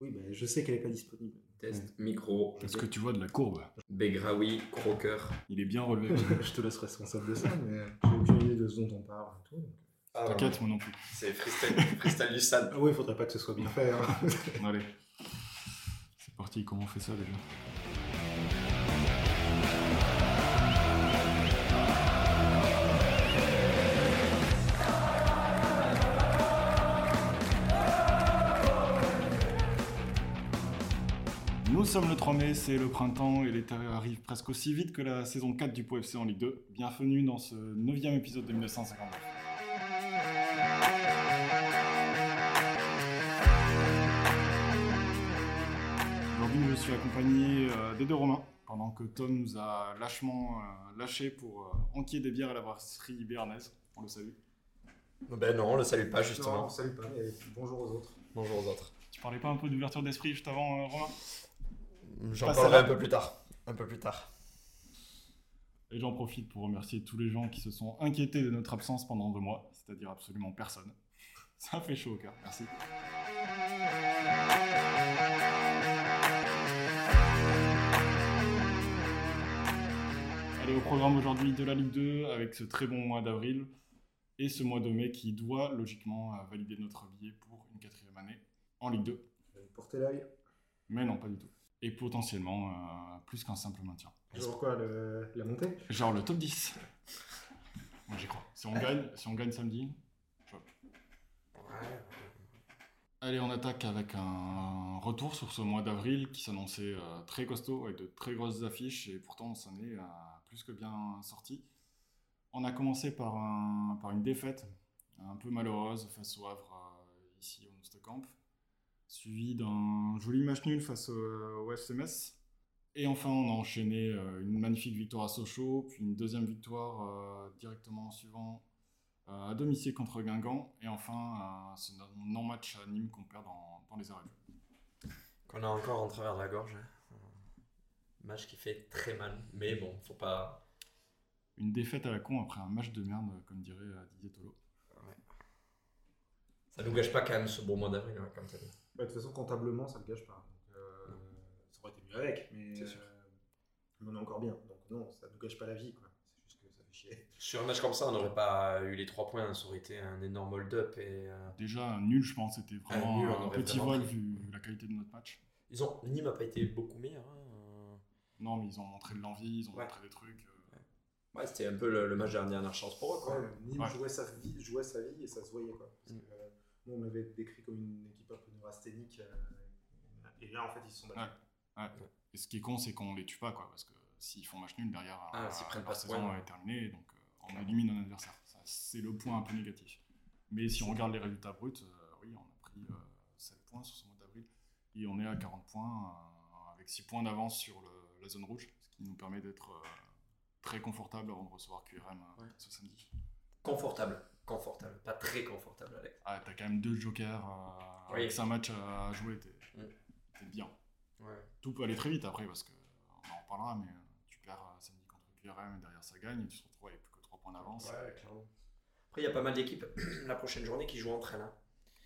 Oui, mais je sais qu'elle n'est pas disponible. Test, micro. Est-ce que tu vois de la courbe Begraoui, croqueur. Il est bien relevé. je te laisse responsable de ça, mais j'ai aucune idée de ce dont on parle et tout. Ah, T'inquiète, moi non plus. C'est freestyle, freestyle du sale. Ah oui, il faudrait pas que ce soit bien fait. hein. Allez. C'est parti, comment on fait ça déjà? Sommes le 3 mai, c'est le printemps et l'été arrive presque aussi vite que la saison 4 du Pau FC en Ligue 2. Bienvenue dans ce 9 épisode de 1959. Aujourd'hui, je suis accompagné euh, des deux Romains, pendant que Tom nous a lâchement euh, lâché pour euh, enquiller des bières à la brasserie béarnaise. On le salue. Ben non, on le salue pas justement. Non, salut pas, et bonjour aux autres. Bonjour aux autres. Tu parlais pas un peu d'ouverture d'esprit juste avant, Romain? J'en parlerai un peu plus tard. Un peu plus tard. Et j'en profite pour remercier tous les gens qui se sont inquiétés de notre absence pendant deux mois, c'est-à-dire absolument personne. Ça fait chaud au cœur, merci. Allez, au programme aujourd'hui de la Ligue 2 avec ce très bon mois d'avril et ce mois de mai qui doit logiquement euh, valider notre billet pour une quatrième année en Ligue 2. Allez, Portez l'œil. Mais non, pas du tout. Et potentiellement euh, plus qu'un simple maintien. Genre quoi, le- la montée? Genre le top 10. Moi j'y crois. Si on gagne, si on gagne samedi. je- Allez, on attaque avec un retour sur ce mois d'avril qui s'annonçait euh, très costaud avec de très grosses affiches et pourtant on s'en est euh, plus que bien sorti. On a commencé par, un- par une défaite un peu malheureuse face au Havre euh, ici au Moustocamp, suivi d'un joli match nul face au, au FC Metz. Et enfin, on a enchaîné euh, une magnifique victoire à Sochaux, puis une deuxième victoire euh, directement en suivant euh, à domicile contre Guingamp, et enfin euh, ce non-match à Nîmes qu'on perd dans, dans les arrêts. Qu'on a encore en travers de la gorge. hein. Match qui fait très mal. Mais bon, faut pas. Une défaite à la con après un match de merde, comme dirait euh, Didier Tolo. Ça nous gâche pas quand même ce beau mois d'avril, hein, comme t'as dit. Bah, De toute façon, comptablement, ça ne le gâche pas. Donc, euh, ça aurait été mieux avec, mais C'est sûr. euh, mais on est encore bien. Donc non, ça ne nous gâche pas la vie. quoi. C'est juste que ça fait chier. Sur un match comme ça, on n'aurait pas eu les 3 points. Ça aurait été un énorme hold-up. Et, euh, Déjà, un nul, je pense, c'était vraiment nul, on un petit vraiment vol vu, vu la qualité de notre match. ils ont... Nîmes n'a pas été beaucoup meilleur. hein. Non, mais ils ont montré de l'envie, ils ont Ouais. montré des trucs. euh, Ouais, c'était un peu le, le match de la dernière chance pour eux. Quoi. Ouais, Nîmes Ouais. jouait, sa vie, jouait sa vie et ça se voyait. Quoi. Parce Mm. que, euh, nous, on avait décrit comme une équipe un peu neurasthénique. euh, et là, en fait, ils se sont battus. Et ce qui est con, c'est qu'on les tue pas, quoi, parce que s'ils font match nul derrière, Ah, euh, pas de saison points. est terminée, donc euh, on élimine un adversaire. Ça, C'est le point un peu négatif. Mais si on regarde les résultats bruts, euh, oui, on a pris euh, 7 points sur ce mois d'avril, et on est à 40 points, euh, avec 6 points d'avance sur le- la zone rouge, ce qui nous permet d'être euh, très confortable avant de recevoir QRM euh, Ouais. ce samedi. Confortable. Confortable. Pas très confortable, Alex. Ah, t'as quand même deux jokers, euh, Oui. avec 5 matchs à jouer, t'es Mm. t'es bien. Ouais. Tout peut aller très vite après parce que on en reparlera, mais euh, tu perds euh, samedi contre QRM et derrière ça gagne et tu te retrouves avec plus que 3 points d'avance. Ouais, clairement. Après, il y a pas mal d'équipes la prochaine journée qui jouent entre elles. hein.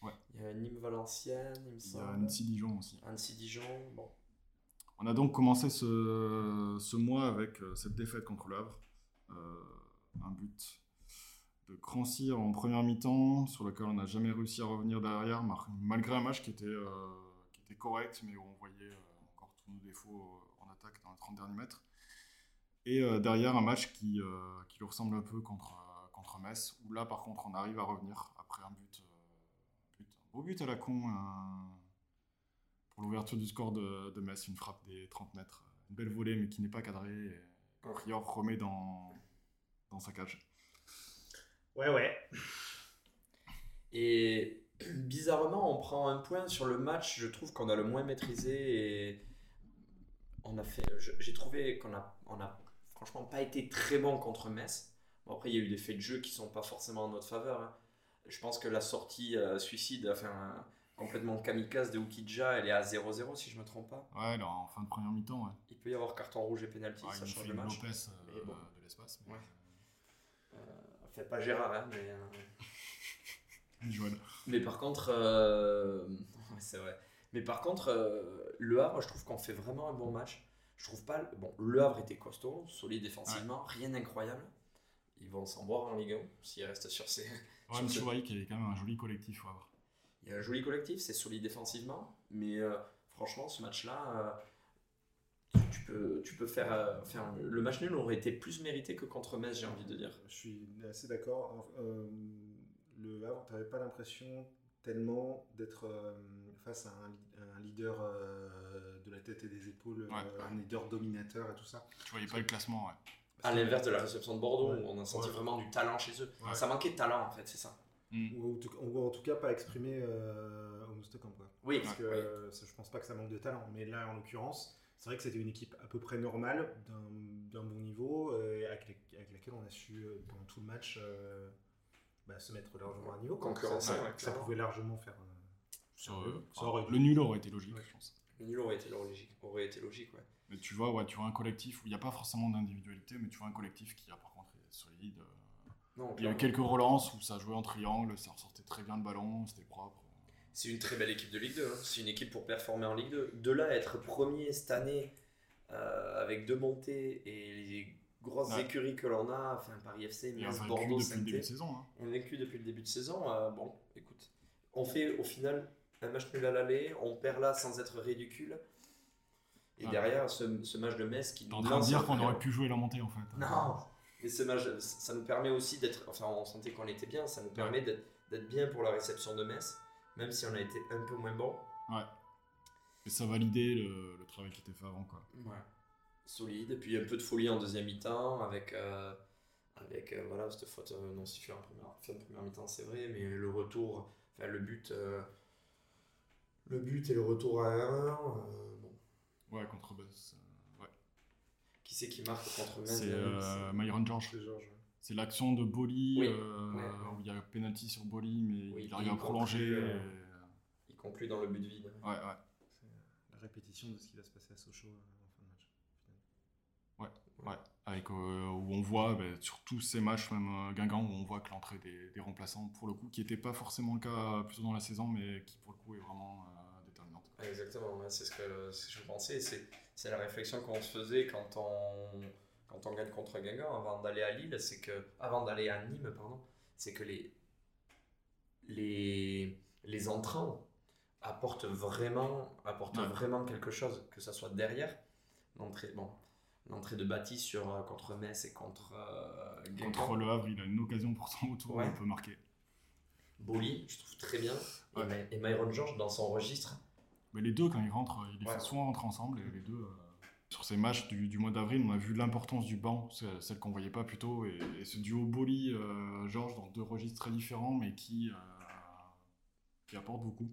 Ouais. Il y a Nîmes-Valenciennes, il me Il y a semble. Annecy-Dijon aussi. Annecy-Dijon. Bon. On a donc commencé ce, ce mois avec euh, cette défaite contre le Havre. Euh, un but de Crancy en première mi-temps sur lequel on n'a jamais réussi à revenir derrière malgré un match qui était, euh, qui était correct mais où on voyait euh, encore tous nos défauts euh, en attaque dans les 30 derniers mètres. Et euh, derrière un match qui, qui lui ressemble un peu contre, contre Metz où là par contre on arrive à revenir après un but, but- un beau but à la con pour l'ouverture du score de, de Metz, une frappe des 30 mètres, une belle volée mais qui n'est pas cadrée et que Rior remet dans, dans sa cage. Ouais, ouais. Et bizarrement, on prend un point sur le match. Je trouve qu'on a le moins maîtrisé et on a fait. J'ai trouvé qu'on a, on a franchement pas été très bon contre Metz. Bon, après, il y a eu des faits de jeu qui sont pas forcément en notre faveur. hein. Je pense que la sortie euh, suicide, enfin complètement kamikaze de Ukidja, elle est à 0-0 si je me trompe pas. Ouais, là, en fin de première mi-temps, ouais. Il peut y avoir carton rouge et pénalty, Ouais, ça il nous change le match. Lopez euh, Mais bon. de l'espace. mais- Ouais. Fait pas Gérard, hein, mais. euh, Joël. Mais par contre, euh, c'est vrai. Mais par contre, euh, Le Havre, je trouve qu'on fait vraiment un bon match. Je trouve pas. Bon, Le Havre était costaud, solide défensivement, rien d'incroyable. Ils vont s'en boire en Ligue 1 s'ils restent sur ces. Ouais, sur mais ce- qu'il y avait quand même un joli collectif. Au Havre. Il y a un joli collectif, c'est solide défensivement, mais euh, franchement, ce match-là, euh, tu, peux, tu peux faire, euh, faire. Le match nul aurait été plus mérité que contre Metz, j'ai envie de dire. Je suis assez d'accord. Euh, le Havre, tu n'avais pas l'impression tellement d'être euh, face à un, un leader euh, de la tête et des épaules, Ouais. euh, un leader dominateur et tout ça. Tu voyais pas le classement, ouais. À l'inverse de la réception de Bordeaux, Ouais. où on a senti Ouais. vraiment du talent chez eux. Ouais. Ça manquait de talent, en fait, c'est ça. Ou, en tout- ou en tout cas pas exprimé euh, au Moustocamp. Quoi. Oui, Parce que euh, je pense pas que ça manque de talent. Mais là, en l'occurrence, c'est vrai que c'était une équipe à peu près normale, d'un bon niveau, euh, avec, laquelle on a su, euh, pendant tout le match, euh, bah, se mettre largement à niveau. quoi. Concurrencer, ça, ouais, ça clairement. pouvait largement faire. Ça, faire mieux. Ça aurait le nul aurait été logique, Ouais. je pense. Le nul aurait été logique, aurait été logique ouais. Mais tu vois, ouais, tu vois un collectif où il n'y a pas forcément d'individualité, mais tu vois un collectif qui, a, par contre, est solide. euh, Non, Il y a eu quelques relances où ça jouait en triangle, ça ressortait très bien le ballon, c'était propre. C'est une très belle équipe de Ligue 2. hein. C'est une équipe pour performer en Ligue 2. De là à être premier cette année euh, avec deux montées et les grosses Ouais. écuries que l'on a, enfin Paris FC, Et Metz, Bordeaux, depuis le début de saison. hein. On est depuis le début de saison. euh, bon, écoute, on fait au final un match nul à l'aller, on perd là sans être ridicule. Et Ouais. derrière, ce, ce match de Metz qui T'es en train de dire qu'on aurait pu jouer la montée en fait. Non, mais ce match, ça nous permet aussi d'être. Enfin, on sentait qu'on était bien, ça nous permet d'être d'être bien pour la réception de Metz, même si on a été un peu moins bon. Et ça validait le, le travail qui était fait avant. Quoi. Ouais. Solide, et puis un peu de folie en deuxième mi-temps avec, euh, avec euh, voilà, cette faute euh, non sifflée en première, fin de première mi-temps, c'est vrai, mais le retour, enfin le but, euh, le but et le retour à 1, euh, bon, Ouais, contre Buzz. euh, ouais. qui c'est qui marque contre Metz C'est Myron George. Ouais. C'est l'action de Boli Oui. euh, Ouais. où il y a penalty sur Boli, mais Oui, il arrive à prolonger. euh, et- Il conclut dans le but vide. Ouais, ouais. C'est euh, la répétition de ce qui va se passer à Sochaux en fin de match. Ouais, avec, euh, où on voit, bah, sur tous ces matchs, même euh, Guingamp, où on voit que l'entrée des, des remplaçants, pour le coup, qui n'était pas forcément le cas plus tôt dans la saison, mais qui pour le coup est vraiment euh, déterminante. quoi. Exactement, ouais, c'est ce que, ce que je pensais. C'est, c'est la réflexion qu'on se faisait quand on, quand on gagne contre Guingamp avant d'aller à Lille, c'est que, avant d'aller à Nîmes, pardon, c'est que les, les, les entrants apportent vraiment, apportent Ouais. vraiment quelque chose, que ça soit derrière. L'entrée, bon, l'entrée de Baptiste sur, euh, contre Metz et contre euh, Guingamp. Contre le Havre, il a une occasion pour son retour, Ouais. il peut marquer. Boli, je trouve très bien. Et Ouais. My- Et, Myron George, dans son registre, Mais les deux, quand ils rentrent, ils les fait souvent rentrer ensemble, et les deux. euh, Sur ces matchs du, du mois d'avril, on a vu l'importance du banc, celle qu'on voyait pas plus tôt, et, et ce duo Boli-Georges dans deux registres très différents, mais qui, euh, qui apporte beaucoup.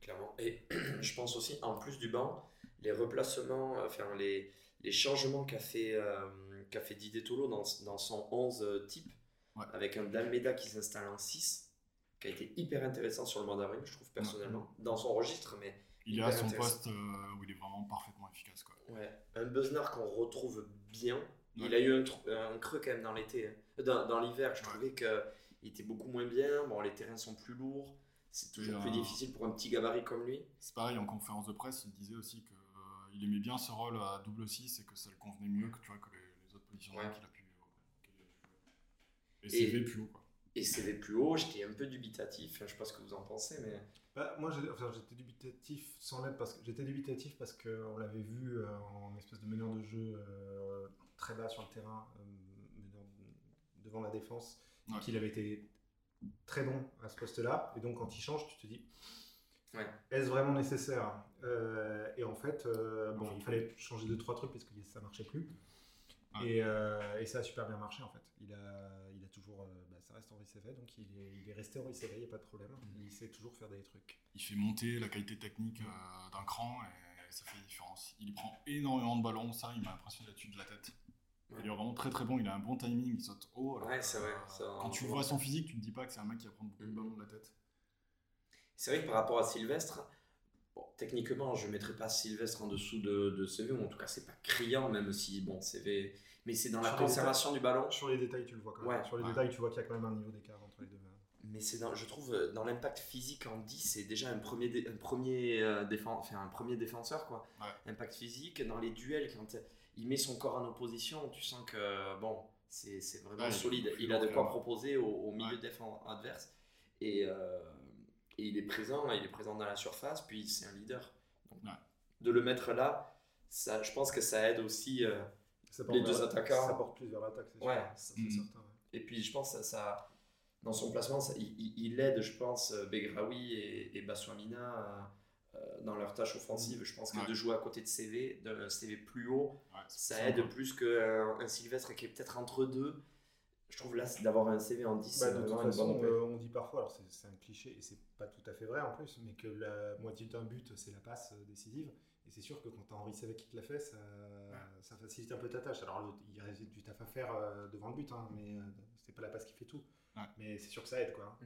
Clairement. Et je pense aussi, en plus du banc, les replacements, enfin les, les changements qu'a fait, euh, fait Didier Tolo dans, dans son 11 euh, type, Ouais. avec un Dalmeda qui s'installe en 6, qui a été hyper intéressant sur le mois d'avril, je trouve personnellement, dans son registre, mais Il est à son poste euh, où il est vraiment parfaitement efficace. Quoi. ouais, un Besnard qu'on retrouve bien. Il a eu un, creux quand même dans l'été, hein. Euh, dans, dans l'hiver, je trouvais qu'il était beaucoup moins bien. Bon, les terrains sont plus lourds, c'est toujours plus euh, difficile pour un petit gabarit comme lui. C'est pareil, en conférence de presse, il disait aussi qu'il aimait bien ce rôle à double 6 et que ça le convenait mieux que, tu vois, que les, les autres positions Ouais. qu'il a pu, jouer. Et CV plus haut. Quoi. Et CV plus haut, j'étais un peu dubitatif. Enfin, je sais pas ce que vous en pensez, mais. Bah, moi, enfin, j'étais dubitatif sans l'être parce que j'étais dubitatif parce qu'on l'avait vu euh, en espèce de meneur de jeu euh, très bas sur le terrain, euh, meneur devant la défense, Ouais. qu'il avait été très bon à ce poste-là. Et donc, quand il change, tu te dis, Ouais. est-ce vraiment nécessaire? Euh, Et en fait, euh, bon, il fallait changer deux trois trucs parce que ça marchait plus. Ouais. Et, euh, et ça a super bien marché en fait. Il a, il a toujours, euh, bah, ça reste Henri Cévé, donc il est, il est resté Henri Cévé, il n'y a pas de problème. Il sait toujours faire des trucs. Il fait monter la qualité technique euh, d'un cran et ça fait la différence. Il prend énormément de ballons, ça, il m'a impressionné là-dessus de la tête. Ouais. Il est vraiment très très bon, il a un bon timing, il saute haut. alors Ouais, c'est vrai, euh, quand tu vois son physique, tu te dis pas que c'est un mec qui va prendre beaucoup de Mhm. ballons de la tête. C'est vrai que par rapport à Sylvestre, bon, techniquement, je ne mettrais pas Sylvestre en dessous de, de CV, ou en tout cas, c'est pas criant, même si, bon, CV. Mais c'est dans la Sur conservation du ballon. Sur les détails, tu le vois quand même. Ouais. Sur les Ouais. détails, tu vois qu'il y a quand même un niveau d'écart entre les deux. mais c'est dans, je trouve dans l'impact physique en 10 c'est déjà un premier dé- un premier euh, enfin, un premier défenseur quoi Ouais. impact physique dans les duels quand il met son corps en opposition tu sens que bon c'est c'est vraiment solide il a de quoi proposer au, au milieu défense adverse et, euh, et il est présent il est présent dans la surface puis c'est un leader Donc, Ouais. de le mettre là ça je pense que ça aide aussi euh, Ça Les deux attaquants. Ça porte plus vers l'attaque, c'est sûr. Ouais. Certain. ouais. Et puis je pense que ça, ça- dans son placement, ça- il, aide, je pense, euh, Begraoui et, et Baswamina euh, dans leur tâche offensive. Je pense que Ouais. de jouer à côté de CV, d'un CV plus haut, ça aide plus qu'un un Sylvestre qui est peut-être entre deux. Je trouve là, c'est d'avoir un CV en 10, Bah, de toute façon, euh, on dit parfois, alors c'est un cliché et c'est pas tout à fait vrai en plus, mais que la moitié d'un but c'est la passe euh, décisive. Et c'est sûr que quand t'as Henri Savet qui te l'a fait, ça, ça facilite un peu ta tâche. Alors le- il reste du taf à faire euh, devant le but, hein, mais c'est pas la passe qui fait tout. Ouais. Mais c'est sûr que ça aide quoi.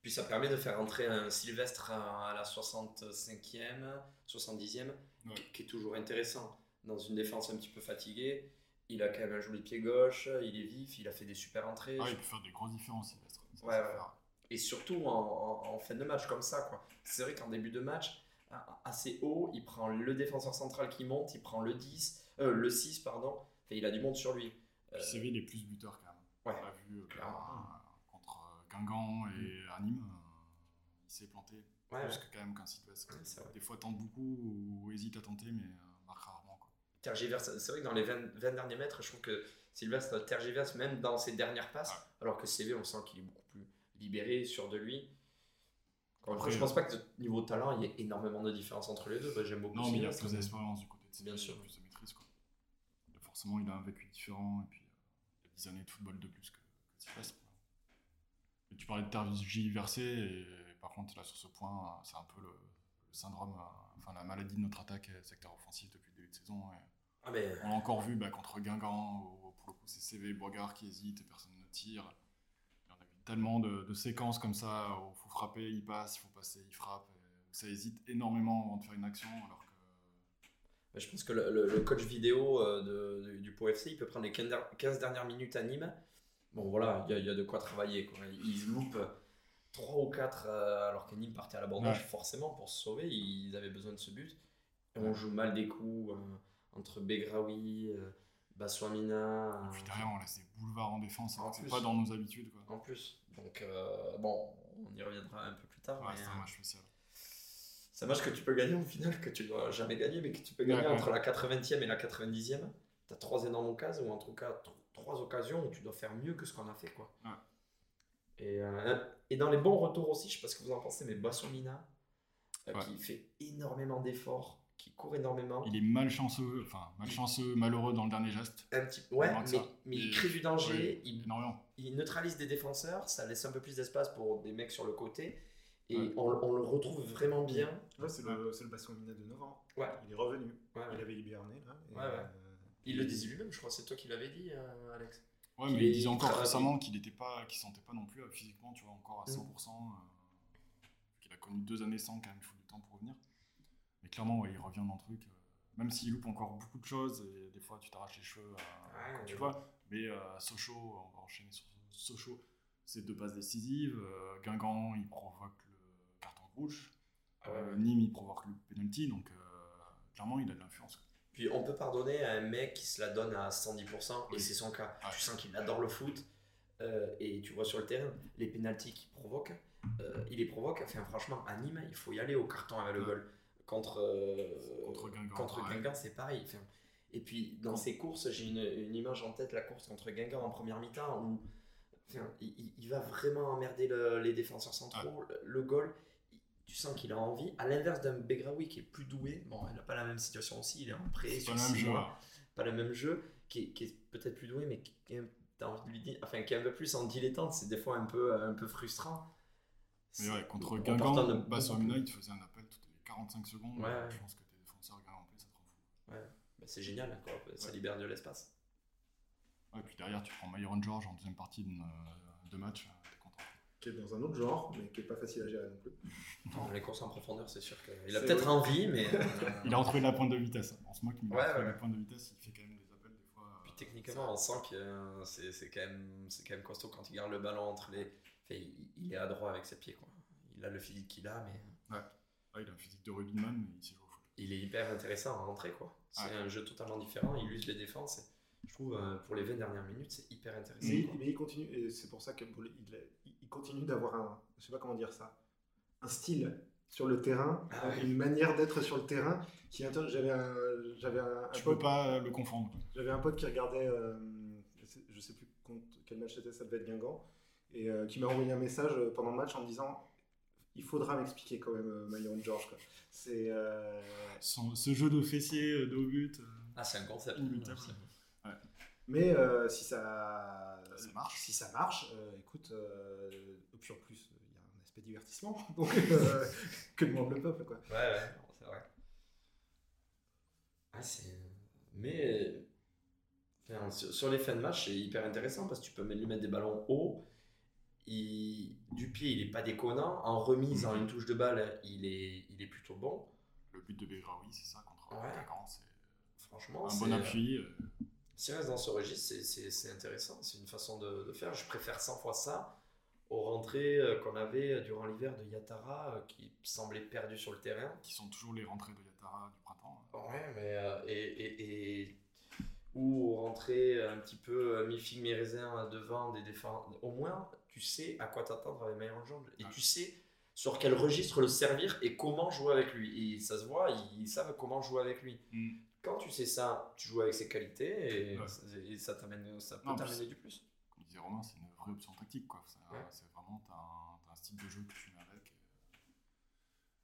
Puis ça permet de faire entrer un Sylvestre à la 65e, 70e, Ouais. qui, qui est toujours intéressant. Dans une défense un petit peu fatiguée, il a quand même un joli pied gauche, il est vif, il a fait des super entrées. Ah, il peut faire des grosses différences, Sylvestre. Ouais, ouais. faire. Et surtout en, en- en fin de match comme ça. quoi. C'est vrai qu'en début de match, assez haut, il prend le défenseur central qui monte, il prend le 10, euh, le 6, pardon. Enfin, il a du monde sur lui. Euh, il est plus buteur quand même. Ouais. On l'a vu euh, Clairement. euh, contre Guingamp et à Nîmes. il s'est planté ouais, plus ouais. que quand même qu'un Sylvestre. Des fois, tente beaucoup ou hésite à tenter, mais euh, marque rarement. Quoi. Tergiverse. C'est vrai que dans les 20, 20 derniers mètres, je trouve que Sylvestre tergiverse même dans ses dernières passes, Ouais. alors que CV, on sent qu'il est beaucoup plus libéré, sûr de lui. Fois, Après, je pense pas que de niveau talent, il y ait énormément de différence entre les deux. Bah, J'aime beaucoup Non, mais il y a plus d'expérience du côté de CV, Bien sûr. plus de maîtrise. Quoi. Et forcément, il a un vécu différent et puis euh, il a 10 années de football de plus que, que Sylvestre. Et tu parlais de tergiverser, et par contre, là, sur ce point, euh, c'est un peu le, syndrome, euh, enfin la maladie de notre attaque et secteur offensif depuis le début de saison. et Ah, On l'a encore vu bah, contre Guingamp, où pour le coup c'est CV Boigard qui hésite et personne ne tire. Et on a vu tellement de, de séquences comme ça où il faut frapper, il passe, il faut passer, il frappe. où ça hésite énormément avant de faire une action. Alors que. Je pense que le, le- le coach vidéo euh, de- de- du Pau FC, il peut prendre les 15 der- 15 dernières minutes à Nîmes. Bon, voilà, il y, a- il y a de quoi travailler. Quoi. Ils loupent 3 ou 4 euh, alors que Nîmes partait à l'abordage Ouais. forcément pour se sauver. Ils avaient besoin de ce but. Et on joue mal des coups euh, entre Begraoui, euh, Baswamina. Et puis derrière, on laisse des boulevards en défense. alors que C'est pas dans nos habitudes. Quoi. En plus. Donc, euh, bon, on y reviendra un peu plus tard. Ouais, c'est un euh, match spécial. c'est un match que tu peux gagner au final, que tu dois jamais gagner, mais que tu peux gagner Ouais, ouais. entre la 80e et la 90e. Tu as trois énormes occasions, ou en tout cas tr- trois occasions où tu dois faire mieux que ce qu'on a fait. Quoi. Et, euh, et dans les bons retours aussi, je sais pas ce que vous en pensez, mais Bassomina, euh, qui fait énormément d'efforts, qui court énormément. Il est malchanceux, enfin malchanceux, malheureux dans le dernier geste. Un petit... Ouais, mais, il crée du danger, ouais, il, il neutralise des défenseurs, ça laisse un peu plus d'espace pour des mecs sur le côté. Et Ouais. on, on le retrouve vraiment bien. Ouais, c'est le, c'est le basson Mina de novembre. Ouais. Il est revenu. Ouais, Il avait hiberné là. et, Ouais, ouais. euh, Il le disait lui-même, je crois, c'est toi qui l'avais dit, euh, Alex. Ouais, Qu'il mais il disait encore récemment qu'il était pas, qu'il sentait pas non plus euh, physiquement, tu vois, encore à Mm. 100%. euh, qu'il a connu deux années sans quand même, il faut du temps pour revenir. Mais clairement, ouais, il revient dans le truc. euh, même s'il loupe encore beaucoup de choses, et des fois tu t'arraches les cheveux, euh, Ouais, quand tu vois. Mais euh, Sochaux, on va enchaîner sur Sochaux, c'est deux passes décisives. Guingamp, il provoque le carton rouge. Ah Euh. Nîmes, il provoque le penalty. Donc, clairement, il a de l'influence. Puis on peut pardonner à un mec qui se la donne à 110%, et Oui. c'est son cas. Tu sens qu'il adore le foot, euh, et tu vois sur le terrain, les pénalties qu'il provoque, euh, il les provoque. Enfin, franchement, à Nîmes, il faut y aller au carton avec le goal. Contre, euh, Contre Guingamp, contre pareil. Guingamp, c'est pareil. Enfin, et puis dans ces courses, j'ai une, une image en tête, la course contre Guingamp en première mi-temps, où enfin, il, va vraiment emmerder le- les défenseurs centraux. Le, le goal, il- tu sens qu'il a envie. À l'inverse d'un Begraoui qui est plus doué, bon, il n'a pas la même situation aussi, il est en prêt sur pas le même six jeu. mois pas le même jeu, qui est, qui est peut-être plus doué, mais qui qui est, envie de lui dire, enfin, qui est un peu plus en dilettante, c'est des fois un peu, un peu frustrant. Mais ouais, contre on Guingamp, plus. il faisait un 45 secondes. Ouais, euh, ouais. Je pense que tes défenseurs guingampais, ça te rend fou. Bah, c'est génial, quoi. ça Ouais. libère de l'espace. Ouais, puis derrière, tu prends Myron George en deuxième partie de, euh, de match, euh, t'es content. Qui est dans un autre genre, mais qui est pas facile à gérer non plus. Dans les courses en profondeur, c'est sûr qu'il a peut-être envie, mais euh, Il a retrouvé la pointe de vitesse. On se moque, mais il Ouais, a retrouvé ouais. la pointe de vitesse. Il fait quand même des appels des fois. puis euh, techniquement, on sent que c'est c'est quand, même- c'est quand même costaud quand il garde le ballon entre les. Enfin, il, il est adroit avec ses pieds. Quoi. Il a le physique qu'il a, mais Il a un physique de rugbyman, mais il sait jouer au foot. il est hyper intéressant à rentrer. quoi. C'est un jeu totalement différent. Il use les défenses. et je trouve, euh, pour les 20 dernières minutes, c'est hyper intéressant. Mais, quoi. mais il continue, et c'est pour ça qu'il il, il continue d'avoir un, je sais pas comment dire ça, un style sur le terrain, Ah ouais. une manière d'être sur le terrain qui J'avais un, j'avais un, un Tu peux pote, pas le confondre. j'avais un pote qui regardait, euh, je sais- plus quel match c'était, ça devait être Guingamp, et euh, qui m'a envoyé un message euh, pendant le match en me disant, il faudra m'expliquer quand même, euh, Myron George. quoi. C'est, euh, Son- ce jeu de fessiers, euh, de but, euh, Ah, c'est un concept. Inévitable. mais euh, si ça, Ça marche. si ça marche, euh, écoute, euh, et puis en plus, il y a un aspect divertissement, donc euh, que demande le peuple, quoi. Ouais, ouais, non, c'est vrai. Ah, c'est... Mais enfin, sur, les fins de match, c'est hyper intéressant parce que tu peux même lui mettre des ballons hauts. Il... Du pied, il est pas déconnant. En remise, en une touche de balle, il est, il est plutôt bon. le but de Begraoui, c'est ça, contre Ouais. C'est Franchement, un bon appui. euh, S'il reste dans ce registre, c'est- intéressant. C'est une façon de, de faire. Je préfère 100 fois ça aux rentrées euh, qu'on avait durant l'hiver de Yatara euh, qui semblait perdu sur le terrain. qui sont toujours les rentrées de Yatara du printemps. Ouais, mais euh, et, et, et- ou rentrer un petit peu euh, mi-figue, mi-raisin devant des défenses. Au moins, tu sais à quoi t'attendre avec Myron Jones et tu sais sur quel registre le servir et comment jouer avec lui. Et ça se voit, ils, ils savent comment jouer avec lui. Mm. Quand tu sais ça, tu joues avec ses qualités et, Ouais. et ça t'amène, ça peut t'amener du plus. Comme disait Romain, c'est une vraie option tactique. quoi. C'est Ouais. c'est vraiment, t'as un, style de jeu que tu mets avec.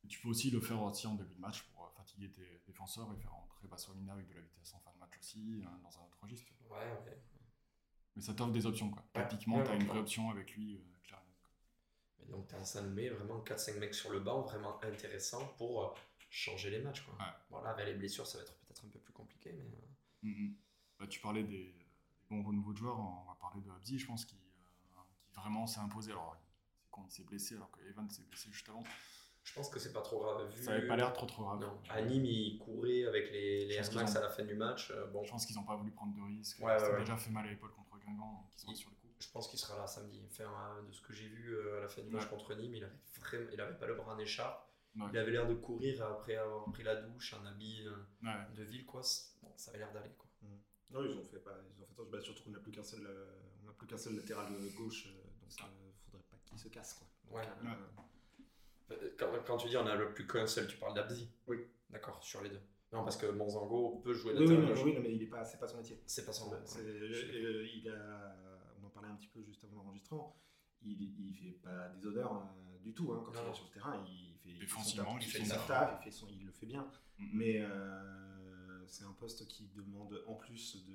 Et tu peux aussi le faire aussi en début de match pour euh, fatiguer tes défenseurs et faire rentrer Bassolina avec de la vitesse en fin de match aussi, euh, dans un autre registre. Ouais, ouais. Mais ça t'offre des options. Quoi. Ouais. Tactiquement, Ouais, t'as une vraie option avec lui, euh, clair et net, quoi. Mais donc, tu as un Saint-Louis, vraiment 4-5 mecs sur le banc, vraiment intéressant pour euh, changer les matchs. Quoi. Ouais. Bon, là, avec les blessures, ça va être peut-être un peu plus compliqué. Mais... euh, Mhm. Bah, tu parlais des, des bons renouveaux de joueurs, on va parler de Abdi, je pense, qui, euh, qui vraiment s'est imposé. Alors, c'est con, il s'est blessé alors que Evan s'est blessé juste avant. Je pense que c'est pas trop grave. Vu... Ça avait pas l'air trop trop grave. Non. À Nîmes, il courait avec les, les Air Max ont- à la fin du match. Euh, Bon, Je pense qu'ils n'ont pas voulu prendre de risques. Ouais, ouais. déjà fait mal à l'épaule contre Guingamp, Il- sur le coup. je pense qu'il sera là samedi. Enfin, euh, de ce que j'ai vu euh, à la fin du match Ouais. contre Nîmes, il avait, vraiment... il avait pas le bras en écharpe. Ouais. Il avait l'air de courir après avoir pris la douche, un habit euh, Ouais. de ville. Quoi. Bon, ça avait l'air d'aller. Quoi. Non, ils ont fait pas, ils ont fait attention. Bah, surtout qu'on n'a plus qu'un seul, on n'a plus qu'un seul latéral gauche, donc Ça. euh, faudrait pas qu'il se casse quoi. Donc, Ouais. euh, Ouais. Euh, Quand, quand tu dis on a le plus qu'un seul, tu parles d'Abzi Oui. D'accord, sur les deux. Non, parce que Monzango peut jouer Oui, oui, latéral non, gauche. oui, non, mais il est pas, c'est pas son métier. C'est pas son Ouais, nom. c'est- euh, il a, on en parlait un petit peu juste avant l'enregistrement. Il, il fait pas des honneurs euh, du tout hein, quand Non, il est sur le terrain. Il fait, il fait son Défensivement, taf, il il fait son sa taf. taf, il, fait son, il le fait bien. Mhm. Mais euh, c'est un poste qui demande en plus de,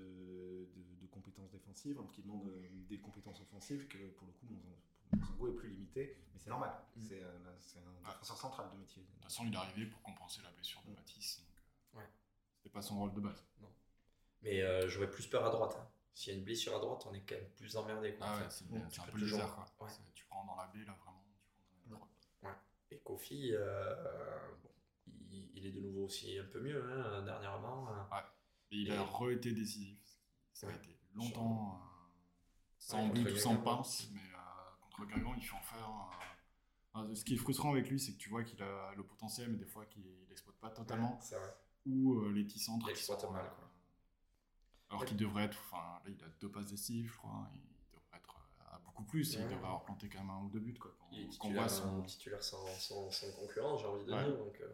de- de compétences défensives, hein, qui demande euh, des compétences offensives que pour le coup Monzango Monzango est plus limité. Mais c'est normal. Mhm. C'est un, c'est un défenseur central de métier. De toute façon, il est arrivé pour compenser la blessure de Matisse. Ouais. C'était pas son rôle de base. Mais euh, j'aurais plus peur à droite. hein. S'il y a une blessure à droite, on est quand même plus emmerdé. Quoi. Ah ouais, c'est bon, un peu toujours-. Quoi. ouais. Tu prends dans la baie, là, vraiment. Tu prends dans la droite. Et Kofi, euh, bon, il, il est de nouveau aussi un peu mieux hein, dernièrement. hein. Et il Et- a re-été décisif. Ça a Ouais. été longtemps euh, sans Ouais, but ou sans pince, mais euh, contre Guingamp, il fait en faire. ce qui est frustrant avec lui, c'est que tu vois qu'il a le potentiel, mais des fois qu'il l'exploite pas totalement. C'est vrai. Ou euh, les petits centres. Il qui exploite sont, mal, euh, quoi. Alors qu'il devrait être. Enfin, là, il a deux passes décisives, je crois. Il devrait être euh, à beaucoup plus. Il devrait avoir planté quand même un ou deux buts. Quoi, quand, Il est quand on voit titulaire, son. titulaire sans, sans, sans concurrent, j'ai envie de Ouais. dire. Donc, euh,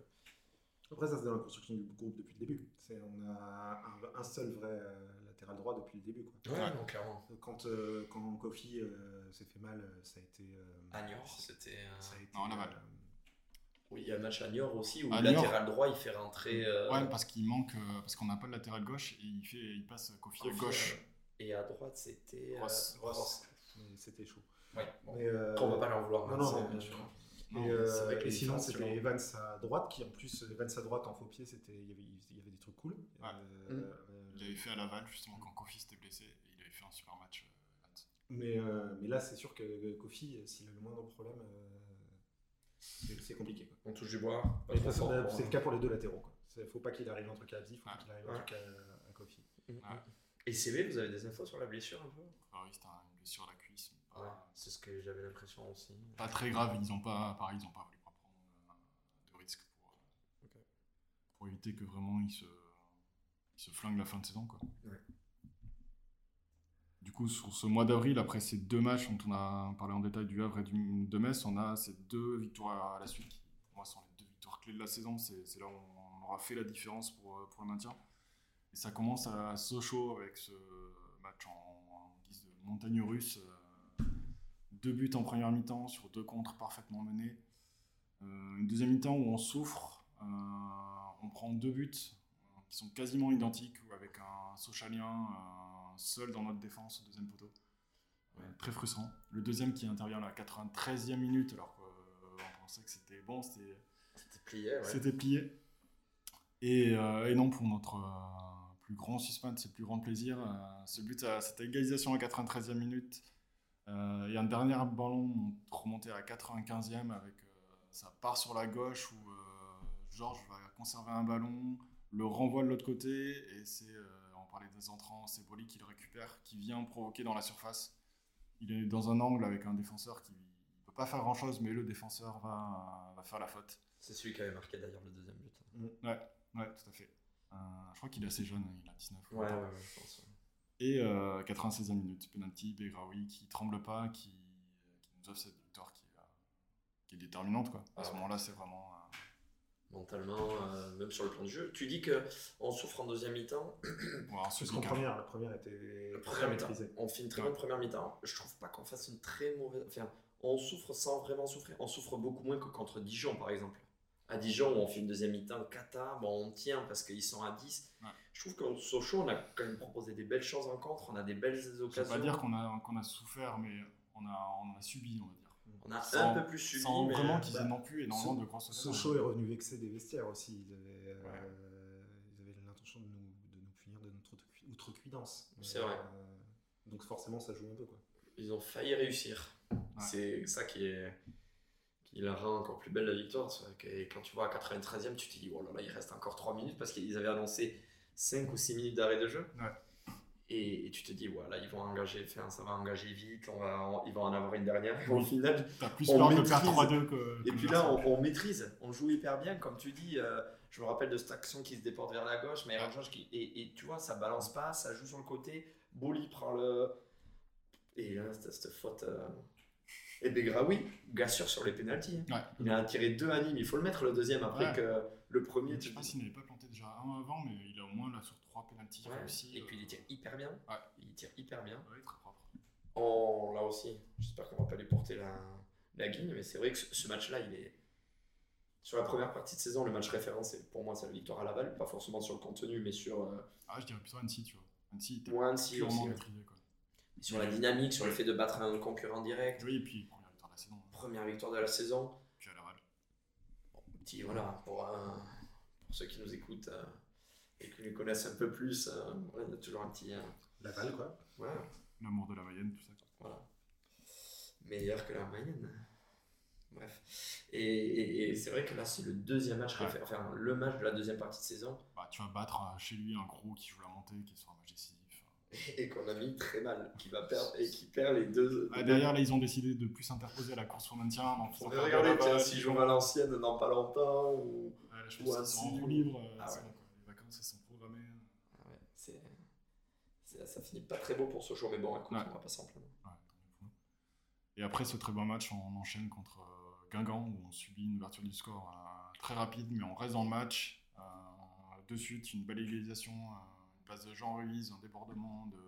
Après, ça, c'est dans la construction du groupe depuis le début. C'est, on a un, un seul vrai euh, latéral droit depuis le début. Quoi. ouais, Ouais. non, clairement. Quand, euh, quand Kofi euh, s'est fait mal, euh, ça a été. euh, À Niort, c'était. euh, ça a été, Non, Laval. Euh, Oui, il y a un match à Niort aussi où À le Niort. latéral droit il fait rentrer. euh, Ouais, parce qu'il manque. euh, parce qu'on n'a pas de latéral gauche et il, fait, il passe Kofi à gauche. euh, Et à droite, c'était. euh, Ross. Ross. mais c'était chaud. Ouais, bon. Mais, euh, Après, on va pas leur vouloir. Non, non, bien sûr. Non, et euh, vrai que et les sinon, c'était Evans à droite, qui en plus, Evans à droite en faux pied, c'était, il y avait, il y avait des trucs cool. Ouais. Euh, Mm. euh, Il avait fait à Laval justement quand Kofi s'était blessé et il avait fait un super match. euh, mais, euh, mais là, c'est sûr que Kofi, s'il a le moindre problème, euh, c'est, compliqué. Quoi. On touche du bois. c'est, le cas pour les deux latéraux. Quoi. C'est, faut pas qu'il arrive un truc à Abdi, faut pas Ouais. qu'il arrive Ouais. un truc à, à Kofi. Mm. Et CV, vous avez des infos sur la blessure un peu? Ah oui, c'était une blessure à la cuisse, mais pas, Ouais, c'est ce que j'avais l'impression aussi. pas très grave. Ils ont pas, pareil, ils ont pas voulu pas prendre euh, de risques pour, euh, pour éviter que vraiment ils se, ils se flinguent la fin de saison. Quoi. Ouais. Du coup, sur ce mois d'avril, après ces deux matchs dont on a parlé en détail du Havre et de Metz, on a ces deux victoires à la suite qui, pour moi, sont les deux victoires clés de la saison. C'est là où on aura fait la différence pour, euh, pour le maintien. Et ça commence à Sochaux avec ce match en, guise de montagne russe. euh, deux buts en première mi-temps sur deux contres parfaitement menés. Euh, une deuxième mi-temps où on souffre. On prend deux buts qui sont quasiment identiques, avec un Sochalien seul dans notre défense au deuxième poteau. Euh, très frustrant. Le deuxième qui intervient à la 93e minute, alors qu'on pensait que c'était bon, c'était C'était plié, ouais. c'était plié. Et, euh, et non, pour notre euh, plus grand suspense et plus grand plaisir, euh, ce but, à cette égalisation à 93e minute, euh, et un dernier ballon remonté à la 95e avec euh, ça part sur la gauche où euh, Georges va conserver un ballon, le renvoie de l'autre côté, et c'est, euh, parlait des entrants, c'est Broly qui le récupère, qui vient provoquer dans la surface. Il est dans un angle avec un défenseur qui ne peut pas faire grand chose, mais le défenseur va, va faire la faute. C'est celui qui avait marqué d'ailleurs le deuxième but. Ouais, ouais, tout à fait. Euh, je crois qu'il est assez jeune, il a 19 ou Ouais, 20 ouais, ans. ouais, je pense. Et euh, 96e minute, penalty, Begraoui qui tremble pas, qui, qui nous offre cette victoire qui est, euh, qui est déterminante. Quoi. À Ah ce moment-là, c'est vraiment. Mentalement, euh, même sur le plan du jeu. Tu dis que on souffre en deuxième mi-temps. ouais, un Parce qu'en première, la première était La première mi-temps. maîtrisée. On fait une très Ouais. bonne première mi-temps. Je trouve pas qu'on fasse une très mauvaise. Enfin, on souffre sans vraiment souffrir. On souffre beaucoup moins que contre Dijon, par exemple. À Dijon, où on fait une deuxième mi-temps cata, bon, on tient parce qu'ils sont à 10. Ouais. Je trouve qu'au Sochaux, on a quand même proposé des belles choses en contre, on a des belles Je ne occasions. pas dire qu'on a, qu'on a souffert, mais on a, on a subi, on va dire. On a Sans- un peu plus subi, Sans mais vraiment qu'ils bah, aient non plus énormément So- de occasions. Sochaux est revenu vexé des vestiaires aussi. Ils avaient, euh, ils avaient l'intention de nous, de nous punir de notre outrecu- outrecuidance. C'est vrai. Euh, donc forcément, ça joue un peu. Quoi. ils ont failli réussir. C'est ça qui est qui la rend encore plus belle la victoire. Que quand tu vois à 93e, tu te dis, oh là là, il reste encore 3 minutes parce qu'ils avaient annoncé 5 ou 6 minutes d'arrêt de jeu. Ouais. Et, et tu te dis, voilà, ils vont engager, enfin, ça va engager vite, on va, en- ils vont en avoir une dernière. Et au final, T'as plus On de maîtrise. perdre 3-2 que. et puis là, on, on maîtrise, on joue hyper bien, comme tu dis. euh, je me rappelle de cette action qui se déporte vers la gauche, mais qui et, et tu vois, ça balance pas, ça joue sur le côté. Boli prend le et là, cette faute. euh, Et Begraoui, gassure sur les pénalties. hein. Ouais. Il a tiré deux à Nîmes. Il faut le mettre le deuxième après Ouais. que le premier. Je sais pas s'il n'avait pas planté déjà un avant, mais il a au moins là sur 3 pénaltys Ouais. réussis. Et puis il tire hyper bien. Ouais. Il tire hyper bien. Ouais, très propre. On, là aussi, j'espère qu'on va pas lui porter la, la guigne, mais c'est vrai que ce, ce match-là, il est. Sur la première partie de saison, le match référence, c'est- pour moi, c'est la victoire à Laval. Pas forcément sur le contenu, mais sur, euh, Ah, je dirais plutôt Annecy, tu vois. Annecy était moi, Annecy aussi, ouais. maîtrisé. Quoi. sur la dynamique, sur le fait de battre un concurrent direct. Oui, et puis première victoire de la saison. hein. Première victoire de la saison. Puis à Laval. Petit, voilà, pour, euh, pour ceux qui nous écoutent euh, et qui nous connaissent un peu plus, euh, il y a toujours un petit. euh, Laval, quoi. L'amour de la Mayenne, tout ça. quoi. voilà. Meilleur que la moyenne. Bref. Et, et- et c'est vrai que là, c'est le deuxième match, Ouais. enfin, le match de la deuxième partie de saison. Bah, tu vas battre euh, chez lui un gros qui joue la montée, qui est sur un match décisif. et qu'on a mis très mal, qui va perdre et qui perd les deux. Ah, derrière, là, ils ont décidé de plus s'interposer à la course pour maintien. Donc, ils on va regarder, Laval, tiens, si ils joue ont- Valenciennes dans pas longtemps. Ou... Ouais, je ou pense Annecy, sont en libre. euh, Ah ouais. Vacances, elles sont programmées. Ah ouais, c'est... ça finit pas très beau pour Sochaux, mais bon, écoute, Ouais. on va pas. Ouais, nous. Et après ce très bon match, on enchaîne contre euh, Guingamp où on subit une ouverture du score euh, très rapide, mais on reste dans le match. Euh, de suite, une belle égalisation, une passe de Jean Ruiz, un débordement de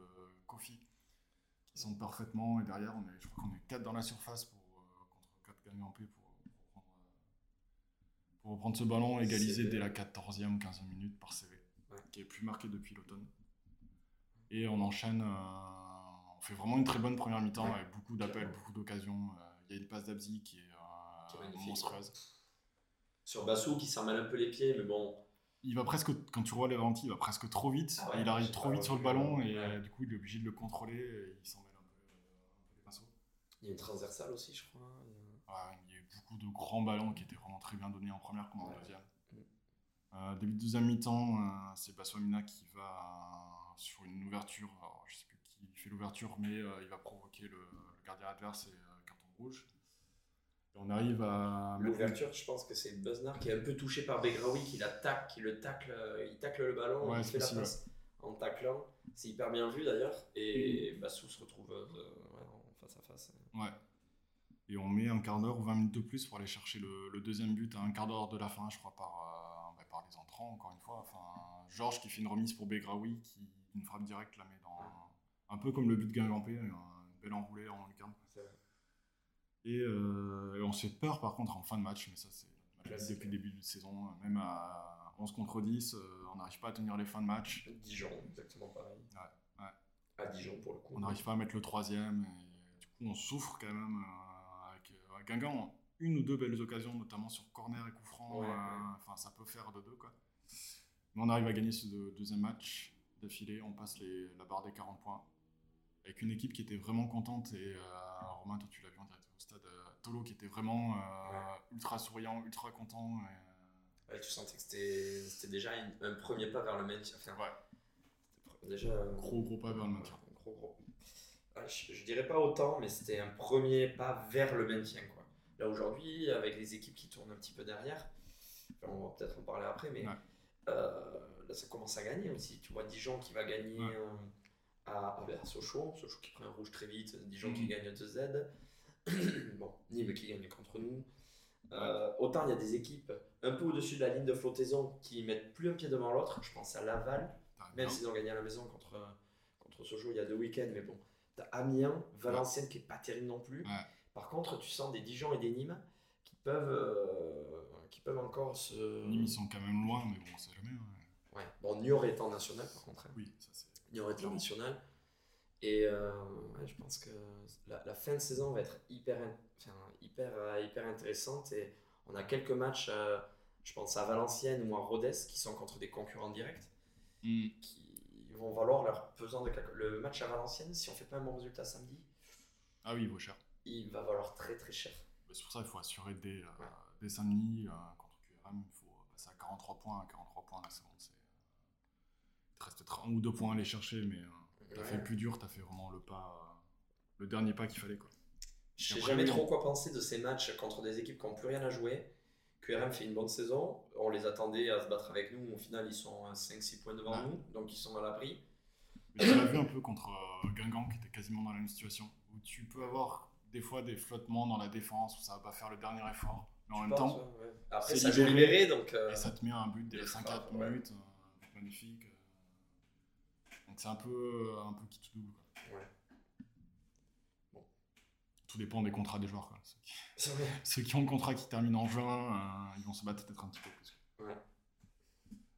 Kofi qui sont parfaitement. Et derrière, on est, je crois qu'on est 4 dans la surface pour, contre 4 Guingampais pour, pour, reprendre, pour reprendre ce ballon, égalisé dès la 14e, 15e minute par CV, Ouais. qui est plus marqué depuis l'automne. Et on enchaîne. euh, on fait vraiment une très bonne première mi-temps Ouais. avec beaucoup d'appels, beaucoup d'occasions. Euh, Il y a une passe d'Abzi qui est, euh, Qui est magnifique. monstrueuse. Sur Bassou qui s'en mêle un peu les pieds, mais bon, Il va presque, quand tu vois les ralentis, il va presque trop vite. Ah il arrive trop vite sur le ballon et du coup, il est obligé de le contrôler et il s'en mêle un peu, un peu les pinceaux. il y a une transversale aussi, je crois. Il y a- Ouais, il y a eu beaucoup de grands ballons qui étaient vraiment très bien donnés en première comme en Ouais. deuxième. Euh, début de deuxième mi-temps, euh, c'est Bassou Amina qui va euh, sur une ouverture. Alors, je sais plus qui fait l'ouverture, mais euh, il va provoquer le, le gardien adverse et euh, carton rouge. Et on arrive à L'ouverture, je pense que c'est Buznar qui est un peu touché par Begraoui, qui l'attaque, qui le tacle, il tacle le ballon, Ouais, il fait la passe en taclant. C'est hyper bien vu d'ailleurs. Et Bassou se retrouve euh, ouais, en face à face. Ouais. Et on met un quart d'heure ou 20 minutes de plus pour aller chercher le, le deuxième but à un quart d'heure de la fin, je crois, par, encore une fois. Enfin, Georges qui fait une remise pour Begraoui, qui une frappe directe la met dans. Un peu comme le but de Guingampé, un bel enroulé en lucarne. Et, euh, et on se fait peur par contre en fin de match, mais ça c'est depuis le début de saison. Même à 11 contre 10, euh, on n'arrive pas à tenir les fins de match. Dijon, exactement pareil. Ouais, ouais. À Dijon pour le coup. On n'arrive pas à mettre le troisième. Et du coup, on souffre quand même euh, avec Guingamp. Une ou deux belles occasions, notamment sur corner et coup franc. Ouais. Enfin, ça peut faire de deux. Quoi. On arrive à gagner ce deux- deuxième match d'affilée. On passe les- la barre des 40 points. Avec une équipe qui était vraiment contente. Et euh, Romain, toi, tu l'as vu en direct au stade. euh, Tolo qui était vraiment euh, ultra souriant, ultra content. et, Ouais, tu sentais que c'était déjà une- un premier pas vers le maintien. Enfin, Ouais. c'était déjà. Gros, gros pas vers le maintien. Gros, gros. Ah, je, je dirais pas autant, mais c'était un premier pas vers le maintien. Quoi. Là aujourd'hui, avec les équipes qui tournent un petit peu derrière, enfin, on va peut-être en parler après, mais là ça commence à gagner aussi. Tu vois Dijon qui va gagner Ouais. euh, à, à, Sochaux, Sochaux qui prend un rouge très vite, Dijon qui Mhm. gagne 2Z, bon, Nîmes qui gagne contre nous. Euh, autant il y a des équipes un peu au-dessus de la ligne de flottaison qui mettent plus un pied devant l'autre. Je pense à Laval, même s'ils ont gagné à la maison contre, contre Sochaux il y a deux week-ends, mais bon. T'as Amiens, Valenciennes qui est pas terrible non plus. Ouais. Par contre, tu sens des Dijon et des Nîmes qui peuvent, euh, qui peuvent encore se. Nîmes, ils sont quand même loin, mais bon, on sait jamais. hein. Ouais. Bon, Niort est en national par contre. hein. Oui, ça c'est. Niort est en national. Et euh, ouais, je pense que la, la fin de saison va être hyper, enfin, hyper, euh, hyper intéressante. Et on a quelques matchs, euh, je pense à Valenciennes ou à Rodez, qui sont contre des concurrents directs. Hmm. qui vont valoir leur pesant de. Le match à Valenciennes, si on fait pas un bon résultat samedi, Ah oui, il vaut cher. il va valoir très très cher. Bah, C'est pour ça qu'il faut assurer dès, euh, Ouais. Euh, contre QRM. Il faut passer à 43 points. À 43 points, là, c'est bon. Il te reste peut-être un ou deux points à aller chercher, mais euh, t'as fait le plus dur. T'as fait vraiment le pas, euh, le dernier pas qu'il fallait. Quoi. Je sais jamais trop quoi penser de ces matchs contre des équipes qui n'ont plus rien à jouer. QRM fait une bonne saison, on les attendait à se battre avec nous, au final ils sont à 5-6 points devant Ouais. nous, donc ils sont à l'abri. Mais tu l'as vu un peu contre euh, Guingamp qui était quasiment dans la même situation. Où tu peux avoir des fois des flottements dans la défense où ça va pas faire le dernier effort. Mais en Tu même penses, temps, ouais. Après ça libéré. libéré, donc euh, et ça te met un but dès des les 5 frappes, 4 ouais. minutes. euh, magnifique. euh. Donc c'est un peu, un peu qui double. Quoi. ouais. Tout dépend des contrats des joueurs. Quoi. Ceux qui- C'est vrai. Ceux qui ont le contrat qui termine en juin, euh, ils vont se battre peut-être un petit peu plus. Ouais.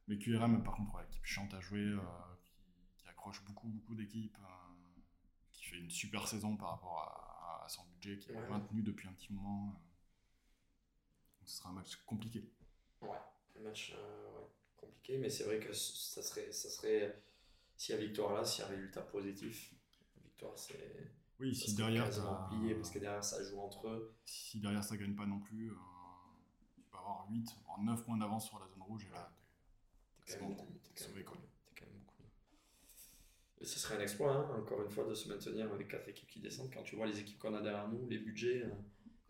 Mais QRM, par contre, ouais, équipe chiante à jouer, euh, qui, qui accroche beaucoup, beaucoup d'équipes, euh, qui fait une super saison par rapport à, à son budget, qui est maintenu depuis un petit moment. Ce sera un match compliqué. Ouais, un match euh, ouais, compliqué, mais c'est vrai que ça serait, ça serait s'il y a victoire là, s'il y a résultat positif, victoire c'est. Oui, ça si derrière, t'as- plié parce que derrière ça joue entre eux. si derrière ça gagne pas non plus, euh, tu peux avoir 8, voire 9 points d'avance sur la zone rouge, et là, T'es quand, même bon, quand, quand même beaucoup. Et ce serait un exploit, hein, encore une fois, de se maintenir avec quatre équipes qui descendent. Quand tu vois les équipes qu'on a derrière nous, les budgets, euh,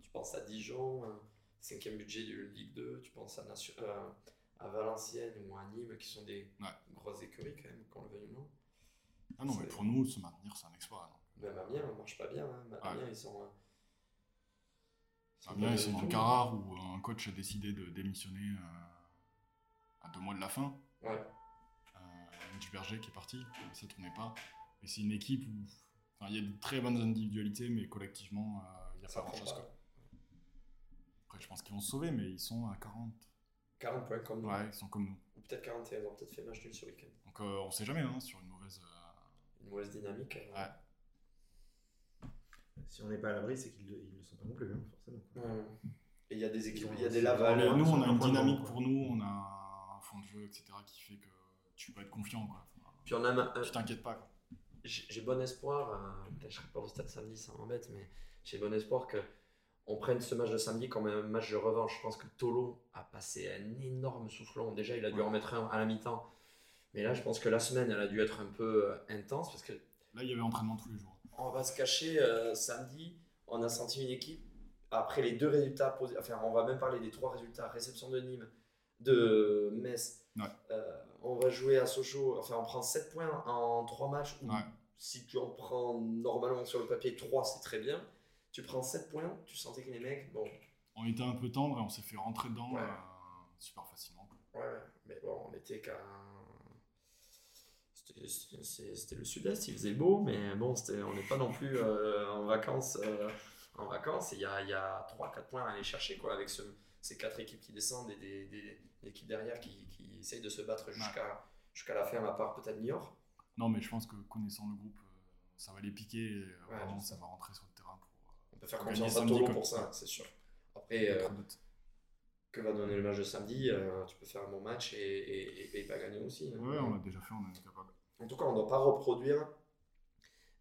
tu penses à Dijon, euh, cinquième budget de Ligue 2, tu penses à, Nation- euh, à Valenciennes ou à Nîmes, qui sont des Ouais. grosses écuries quand même, qu'on le veuille ou non. Ah non, mais pour nous, se maintenir, c'est un exploit. non. Même Amiens, on marche pas bien. Hein. Ouais. Amiens, ils sont. euh, ils sont du dans le cas rare où euh, un coach a décidé de démissionner euh, à deux mois de la fin. Ouais. Mitch Berger qui est parti, ça tournait pas. Et c'est une équipe où enfin, il y a de très bonnes individualités, mais collectivement, il n'y a Ça pas prend grand chose. pas. Quoi. Après, je pense qu'ils vont se sauver, mais ils sont à 40. 40 points comme nous. Ouais, ils sont comme nous. Ou peut-être 41, ils ont peut-être fait match nul ce week-end. Donc euh, on sait jamais hein, sur une mauvaise. euh, Une mauvaise dynamique. euh, Ouais. Si on n'est pas à l'abri, c'est qu'ils ne le sont pas non plus, hein, forcément. Ouais. Et il y a des équipes, il y a des c'est Laval. vraiment- nous, on a une dynamique quoi. pour nous, on a un fond de jeu, etc., qui fait que tu peux être confiant. Quoi. Puis on a un- tu t'inquiètes pas. Quoi. j'ai bon espoir, euh, peut-être je serai pas au stade samedi, ça m'embête, mais j'ai bon espoir que on prenne ce match de samedi comme un match de revanche. Je pense que Tolo a passé un énorme soufflon. Déjà, il a dû Ouais. en mettre un à la mi-temps. Mais là, je pense que la semaine, elle a dû être un peu euh, intense parce que Là, il y avait entraînement tous les jours. On va se cacher, euh, samedi, on a senti une équipe, après les deux résultats, posi- enfin on va même parler des trois résultats, réception de Nîmes, de Metz, Ouais. Euh, on va jouer à Sochaux, enfin on prend 7 points en 3 matchs, Ouais. si tu en prends normalement sur le papier 3, c'est très bien. Tu prends 7 points, tu sentais que les mecs, bon, On était un peu tendre et on s'est fait rentrer dedans Ouais. euh, super facilement. quoi. Ouais, mais bon, on était qu'à. C'était- le sud-est, il faisait beau, mais bon, on n'est pas non plus euh, en vacances. euh, en vacances, il y a, y a 3-4 points à aller chercher, quoi, avec ce- ces quatre équipes qui descendent et des, des- des équipes derrière qui, qui essayent de se battre jusqu'à jusqu'à la fin, à part peut-être Niort. Non, mais je pense que connaissant le groupe, ça va les piquer et Ouais, vraiment ça va rentrer sur le terrain pour. On peut faire confiance à Tolo pour ça, c'est sûr. Après, euh, que va donner le match de samedi euh, Tu peux faire un bon match et, et, et- et pas gagner aussi. hein. Ouais, on l'a déjà fait, on est capable. En tout cas, on ne doit pas reproduire,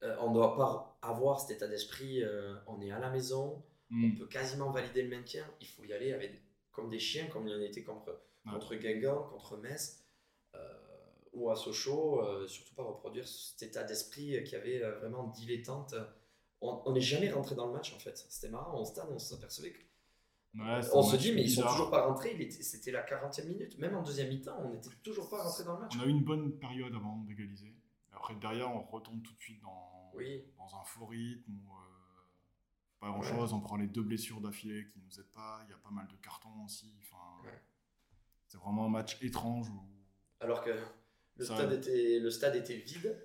euh, on ne doit pas avoir cet état d'esprit, on est à la maison, on Hmm. peut quasiment valider le maintien, il faut y aller avec, comme des chiens, comme il y en a été contre, Ouais. contre Guingamp, contre Metz ou à Sochaux, surtout pas reproduire cet état d'esprit qui avait vraiment dilettante. On n'est jamais rentré dans le match en fait, c'était marrant, au stade on s'apercevait que Ouais, on se dit mais ils sont toujours pas rentrés, c'était la 40e minute, même en deuxième mi-temps on n'était toujours pas rentré dans le match. On a eu une bonne période avant d'égaliser. Après, derrière, on retombe tout de suite dans, Oui. dans un faux rythme où euh, pas grand chose. On prend les deux blessures d'affilée qui nous aident pas. Il y a pas mal de cartons aussi. Enfin, Ouais. C'est vraiment un match étrange où Alors que le, Ça- stade était, le stade était vide,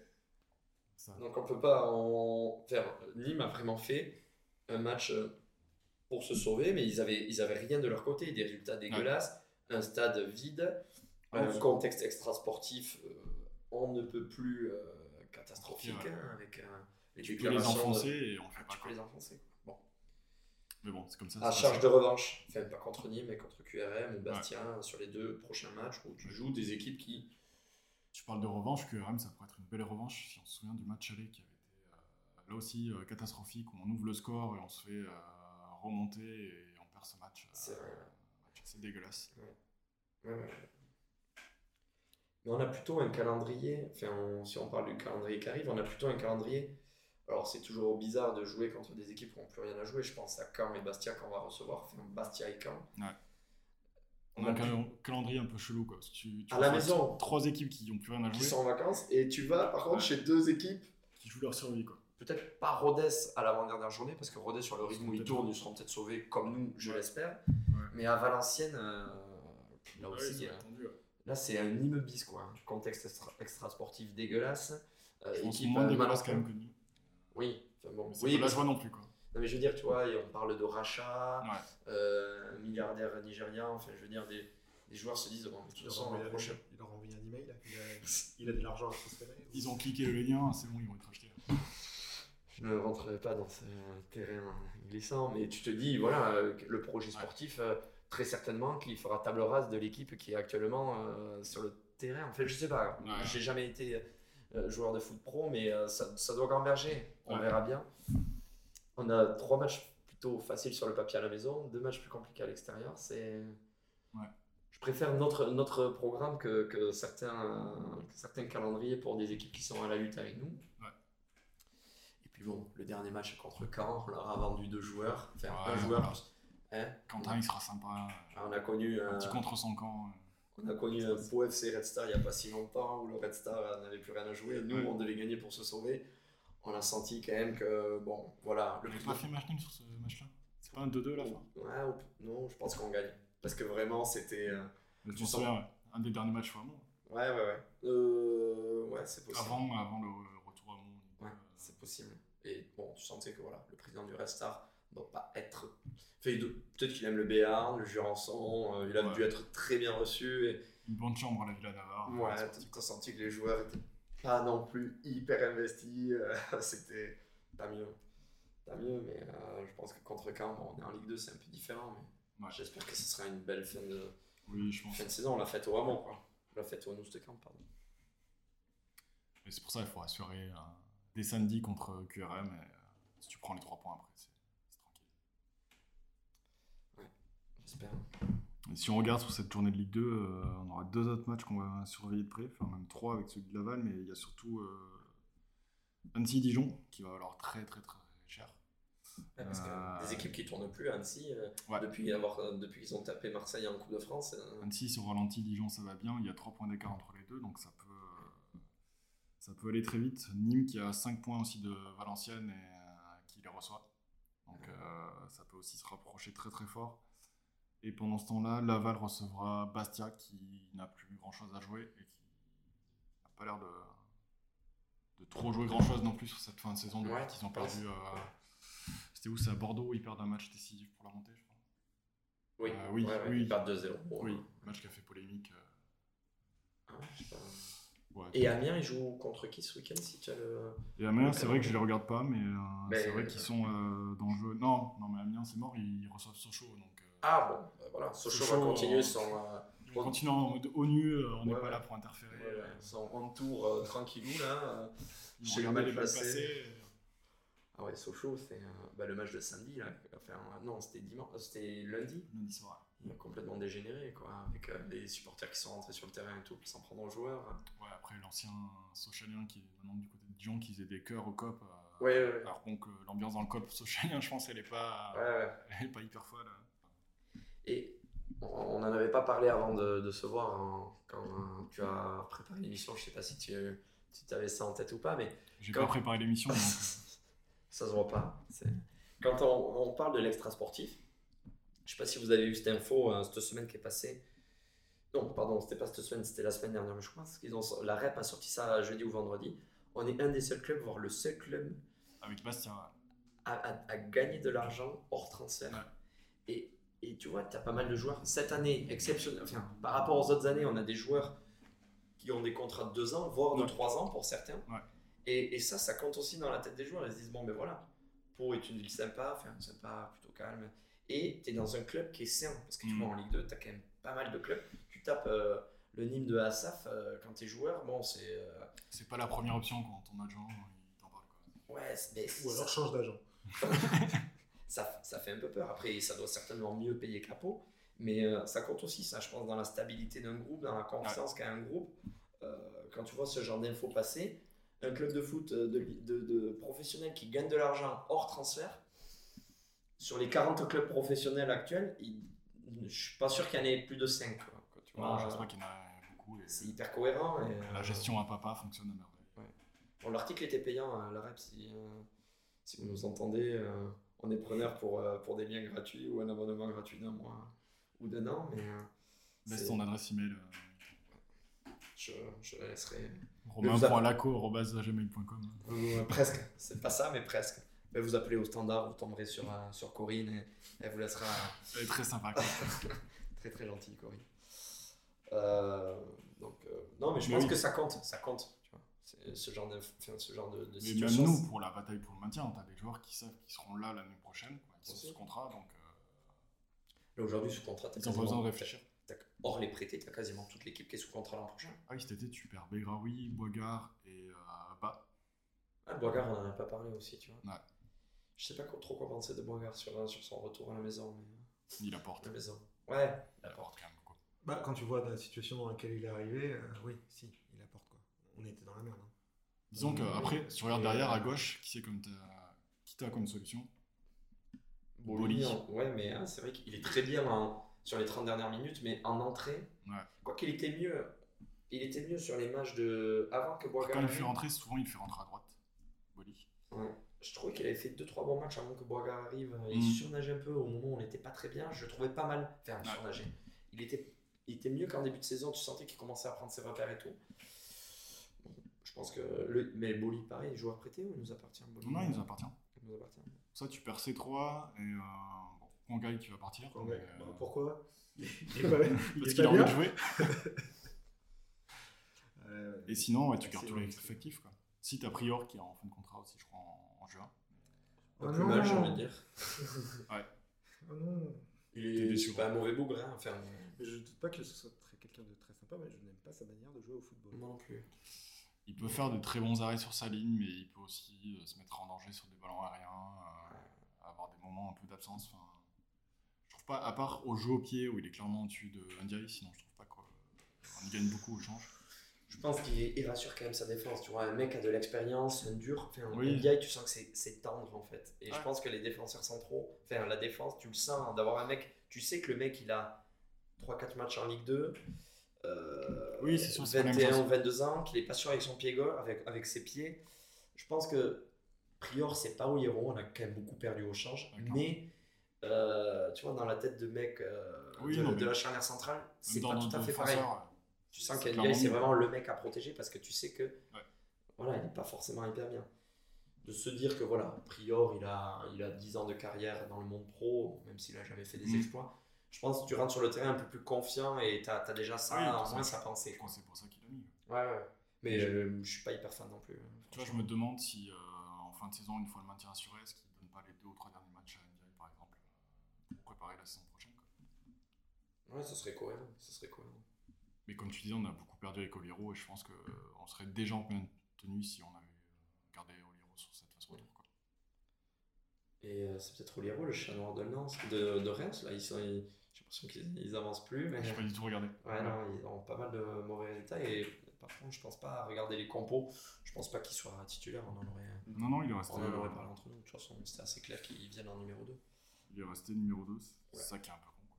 ça- donc on peut pas en faire. Nîmes a vraiment fait un match euh, pour se sauver, mais ils avaient, ils avaient rien de leur côté, des résultats dégueulasses, un stade vide, Ah, un oui. contexte extra sportif, on ne peut plus euh, catastrophique, Ouais. hein, avec euh, les tu peux les de- enfoncer et on fait Ah, pas tu peux les enfoncer. Bon. Mais bon, c'est comme ça. À charge de revanche, enfin pas contre Nîmes, mais contre QRM ou Bastien sur les deux prochains matchs où tu joues des équipes qui Tu parles de revanche, que ça pourrait être une belle revanche si on se souvient du match aller qui avait été euh, là aussi euh, catastrophique, où on ouvre le score et on se fait euh, remonter et on perd ce match. C'est vrai. assez dégueulasse. Ouais, ouais. Mais on a plutôt un calendrier, enfin, on- si on parle du calendrier qui arrive, on a plutôt un calendrier. Alors, c'est toujours bizarre de jouer contre des équipes qui n'ont plus rien à jouer. Je pense à Caen et Bastia qu'on va recevoir, enfin, Bastia et Caen. On a un plus- cal- calendrier un peu chelou. Quoi. parce que Tu, tu À la maison. Trois équipes qui n'ont plus rien à qui jouer, sont en vacances et tu vas par contre Ouais. chez deux équipes, qui jouent leur survie. Quoi. peut-être pas Rodez à l'avant-dernière journée, parce que Rodez sur le rythme où ils tournent, ils seront peut-être sauvés comme nous, je Ouais. l'espère. Ouais. Mais à Valenciennes, euh, là Ah aussi, euh. Là, c'est un immobis, quoi. Un Contexte extra, extra sportif dégueulasse. Euh, équipe, moins euh, dégueulasse quand même que nous. Oui, enfin bon. Oui, pas la joie non plus. Quoi. Non, mais je veux dire, tu vois, et on parle de rachat, Ouais. euh, milliardaire nigérien, enfin, je veux dire, des, des joueurs se disent, bon, de toute Il leur façon, l'an prochain. il leur envoie un email. Il a, il a de l'argent à transférer. Ils ont cliqué le lien, c'est bon, ils vont être achetés. Je ne rentrerai pas dans ce terrain glissant, mais tu te dis, voilà, le projet sportif, euh, très certainement, qu'il fera table rase de l'équipe qui est actuellement euh, sur le terrain. En fait, je sais pas, Ouais. j'ai jamais été euh, joueur de foot pro, mais euh, ça, ça doit gamberger. On Ouais. verra bien. On a trois matchs plutôt faciles sur le papier à la maison, deux matchs plus compliqués à l'extérieur. C'est. Ouais. Je préfère notre, notre programme que, que certains, que certains calendriers pour des équipes qui sont à la lutte avec nous. Ouais. Et puis bon, le dernier match contre Caen, on leur a vendu deux joueurs, enfin Ouais, un joueur. voilà. Hein? Quentin, il sera sympa. on a connu Un petit contre son camp. on a connu un Pau FC Red Star il n'y a pas si longtemps où le Red Star n'avait plus rien à jouer. Nous, on devait gagner pour se sauver. On a senti quand même que, bon, voilà. On Le n'a pas fait match nul sur ce match-là C'est pas un 2-2 à la fin Ouais, ou- non, je pense qu'on gagne. Parce que vraiment, c'était. euh, Tu sens- ouais. un des derniers matchs vraiment. Ouais, ouais, ouais. Euh, ouais, c'est possible. Avant, avant le retour à Mont. Ouais, c'est possible. Et bon, tu sentais que voilà, le président du Red Star ne doit pas être. Enfin, Peut-être qu'il aime le Béarn, le Jurançon, euh, il a Ouais. dû être très bien reçu. Et Une bonne chambre à la Villa Navarre. ouais, parti. t'as senti que les joueurs étaient pas non plus hyper investis. euh, C'était. Tant mieux. Tant mieux, mais euh, je pense que contre Caen, bon, on est en Ligue 2, c'est un peu différent. Mais Ouais. j'espère que ce sera une belle fin de, Oui, je pense. fin de saison. On l'a faite au Hamon, quoi. On l'a faite au Nou de Caen, pardon. Et c'est pour ça qu'il faut assurer euh, des samedis contre QRM. Et, euh, si tu prends les 3 points après, c'est tranquille. J'espère. Et si on regarde sur cette journée de Ligue 2, euh, on aura deux autres matchs qu'on va surveiller de près, enfin même trois avec celui de Laval, mais il y a surtout euh, Annecy-Dijon, qui va valoir très très très cher. Ouais, parce que Euh, des équipes qui tournent plus à Annecy, Ouais. depuis, avoir, depuis qu'ils ont tapé Marseille en Coupe de France. Annecy sur ralenti, Dijon ça va bien, il y a 3 points d'écart entre les deux, donc ça peut, ça peut aller très vite. Nîmes qui a 5 points aussi de Valenciennes et qui les reçoit. Donc ça peut aussi se rapprocher très très fort. Et pendant ce temps-là, Laval recevra Bastia qui n'a plus grand chose à jouer et qui n'a pas l'air de, de trop jouer grand chose non plus sur cette fin de saison. depuis Ouais, qu'ils ont perdu. euh, C'était où C'est à Bordeaux où ils perdent un match décisif pour la montée, je crois. Oui, Euh, oui, ouais, ouais, oui. ils perdent 2-0. Bon, Oui, euh, match qui a fait polémique. euh, ah ouais, je sais pas. Ouais. Et Amiens, ils jouent contre qui ce week-end si tu as le... Et Amiens, c'est vrai que je les regarde pas, mais, euh, Mais- c'est vrai qu'ils sont euh, dans le jeu. Non, non, mais Amiens, c'est mort, ils reçoivent Sochaux. Donc, euh, Ah bon, bah voilà, Sochaux va continuer euh, son, euh, continuer en mode ONU, euh, on n'est Ouais, pas ouais. là pour interférer. ouais, euh, on euh, tranquillou là. euh. ils chez le mal placé. passées. Ah ouais, Sochaux, c'est euh, bah, le match de samedi là. Enfin, non, c'était dimanche, euh, c'était lundi. Lundi soir. Complètement dégénéré quoi, avec euh, les supporters qui sont rentrés sur le terrain et tout, qui s'en prennent aux joueurs. Ouais, après l'ancien Sochalien qui est maintenant du côté de Dijon, qui faisait des chœurs au COP. euh, Ouais, ouais. Alors bon, que l'ambiance dans le COP Sochalien, je pense, elle est pas, elle est pas hyper folle. euh. Et on n'en avait pas parlé avant de, de se voir hein, quand tu as préparé l'émission. Je sais pas si tu, si avais ça en tête ou pas, mais J'ai Quand- pas préparé l'émission, euh, ça se voit pas. Quand on, on parle de l'extra sportif, je sais pas si vous avez eu cette info euh, cette semaine qui est passée. Non, pardon, c'était pas cette semaine, c'était la semaine dernière, mais je pense qu'ils ont la REP a sorti ça jeudi ou vendredi. On est un des seuls clubs, voire le seul club avec Bastien. à, à- à gagner de l'argent hors transfert. Ouais. Et, et tu vois, tu as pas mal de joueurs. Cette année, exceptionnelle, enfin, par rapport aux autres années, on a des joueurs qui ont des contrats de 2 ans, voire de Ouais. 3 ans pour certains. Ouais. Et, et ça, ça compte aussi dans la tête des joueurs. Ils se disent, bon, ben voilà, Pau est une ville sympa, enfin, sympa, plutôt calme. Et tu es dans un club qui est sain. Parce que tu Mm. vois, en Ligue 2, tu as quand même pas mal de clubs. Tu tapes euh, le Nîmes de Assaf euh, quand tu es joueur, bon, c'est. euh, C'est pas la première option quand ton adjoint il t'en parle. Quoi. ouais, c'est- mais Ou ça- alors change d'agent. ça, ça fait un peu peur. Après, ça doit certainement mieux payer que la peau. Mais euh, ça compte aussi, ça, je pense, dans la stabilité d'un groupe, dans la confiance qu'a un groupe. Euh, quand tu vois ce genre d'infos passer, un club de foot euh, de, de, de professionnels qui gagne de l'argent hors transfert, sur les 40 clubs professionnels actuels, il- je suis pas sûr qu'il y en ait plus de 5. Quoi, quoi, tu vois. Non, je pense pas qu'il y en a beaucoup. et C'est hyper cohérent. Et, La euh, gestion à papa fonctionne à merveille. Bon, L'article était payant à la REP si, euh, si vous nous entendez. euh, on est preneur pour, euh, pour des liens gratuits ou un abonnement gratuit d'un mois ou d'un an. Mais euh, Laisse ton adresse email euh, je, je la laisserai. romain.laco.gmail.com. Euh, presque. C'est pas ça, mais presque. Mais vous appelez au standard, vous tomberez sur, euh, sur Corinne et elle vous laissera Elle est très sympa. très très gentille, Corinne. Euh, donc, euh, non, mais je Mais pense oui. que ça compte. Ça compte. Tu vois. C'est ce genre de, enfin, ce genre de, de Mais même situation. nous, pour la bataille pour le maintien, t'as des joueurs qui savent qu'ils seront là l'année prochaine, quoi, qui sont sous contrat, donc Là, aujourd'hui, sous contrat, t'as pas besoin quasiment- de réfléchir. t'as- Hors les prêtés, tu as quasiment toute l'équipe qui est sous contrat l'an prochain. Ah oui, cet été, tu perds Begraoui, Boigard et Bas. Ah, Boigard, on en a pas parlé aussi, tu vois. Ouais. Je sais pas trop quoi penser de Boigard sur, sur son retour à la maison. Mais... Il apporte. La maison. Ouais, Il apporte quand même beaucoup. Bah, quand tu vois la situation dans laquelle il est arrivé, euh, oui, si, il apporte quoi. On était dans la merde. hein. Disons qu'après, si tu regardes Et, derrière à gauche, qui c'est comme t'as- qui t'as comme solution? Boli. Ouais, mais hein, c'est vrai qu'il est très bien en- sur les 30 dernières minutes, mais en entrée, Ouais. quoi qu'il était mieux. Il était mieux sur les matchs de avant que Boigard. Quand il fait rentrer, souvent il fait rentrer à droite. Je trouvais qu'il avait fait 2-3 bons matchs avant que Boigard arrive. Il Mm. surnageait un peu au moment où on n'était pas très bien. Je le trouvais pas mal. Enfin, Ouais. surnager. Il était, il était mieux qu'en début de saison. Tu sentais qu'il commençait à prendre ses repères et tout. Je pense que. Le... Mais Boli, pareil, il joue à prêter ou il nous appartient Boli? Non, il nous appartient. Il nous appartient. Ça, tu perds C3 et euh, bon, Kongai qui va partir. Même. euh, Bah, pourquoi? Parce qu'il a envie de jouer. Euh, Et sinon, ouais, tu gardes tous les effectifs. Quoi. Si t'as Prior qui est en fin de contrat aussi, je crois, en, en juin. Oh Pas plus non. mal, j'ai envie de dire. Oh non. Il est pas un mauvais bougre. Hein. Enfin, Mais je doute pas que ce soit quelqu'un de très sympa, mais je n'aime pas sa manière de jouer au football. moi non plus. Il peut faire de très bons arrêts sur sa ligne, mais il peut aussi euh, se mettre en danger sur des ballons aériens, euh, avoir des moments un peu d'absence. Enfin, je trouve pas, à part au jeu au pied où il est clairement au-dessus de Ndiaye, sinon je trouve pas qu'on y gagne beaucoup au change. Je pense qu'il il rassure quand même sa défense. Tu vois, un mec a de l'expérience, un dur. Enfin, Oui. NBA, tu sens que c'est- tendre en fait. Et je pense que les défenseurs centraux, enfin la défense, tu le sens hein, d'avoir un mec. Tu sais que le mec il a 3-4 matchs en Ligue 2. euh, Oui, c'est sûr, c'est pas la même 21 chose. ou 22 ans, qu'il est pas sûr avec son pied gauche, avec, avec ses pieds. Je pense que Prior, c'est pas Oyero, on a quand même beaucoup perdu au change. Mais euh, tu vois, dans la tête de mec euh, Oui, de, non, de mais- la charnière centrale, c'est pas tout à fait pareil. Tu sens clairement c'est vraiment le mec à protéger parce que tu sais que voilà, il n'est pas forcément hyper bien. De se dire que voilà, Prior, il a, il a 10 ans de carrière dans le monde pro, même s'il a jamais fait des Mhm. exploits. Je pense que tu rentres sur le terrain un peu plus confiant et tu as, déjà ça, Oui, en ça. moins sa pensée. Je quoi. pense que c'est pour ça qu'il l'a mis. Ouais, ouais. Mais euh, je suis pas hyper fan non plus. hein, Tu vois, je me demande si euh, en fin de saison, une fois le maintien assuré, est-ce qu'il ne donne pas les deux ou trois derniers matchs à NBA par exemple pour préparer la saison prochaine. quoi. Ouais, ce serait cohérent. Ce serait cohérent. Mais comme tu disais, on a beaucoup perdu avec Oliro et je pense qu'on serait déjà en pleine tenue si on avait euh, gardé Oliro sur cette phase retour. Quoi. Et euh, c'est peut-être Oliero, le chat noir de Lens, de, de Reims. Là, ils sont, ils- j'ai l'impression qu'ils ils avancent plus. Mais... Je n'ai pas du tout regardé. Ouais, non, ils ont pas mal de mauvais résultats. Et par contre, je pense pas à regarder les compos. Je pense pas qu'il soit titulaire. On en aurait, Non, non, il est resté, on en aurait euh, parlé entre nous. De toute façon, c'était assez clair qu'ils viennent en numéro 2. il est resté numéro 2. C'est Ouais. ça qui est un peu con. Quoi.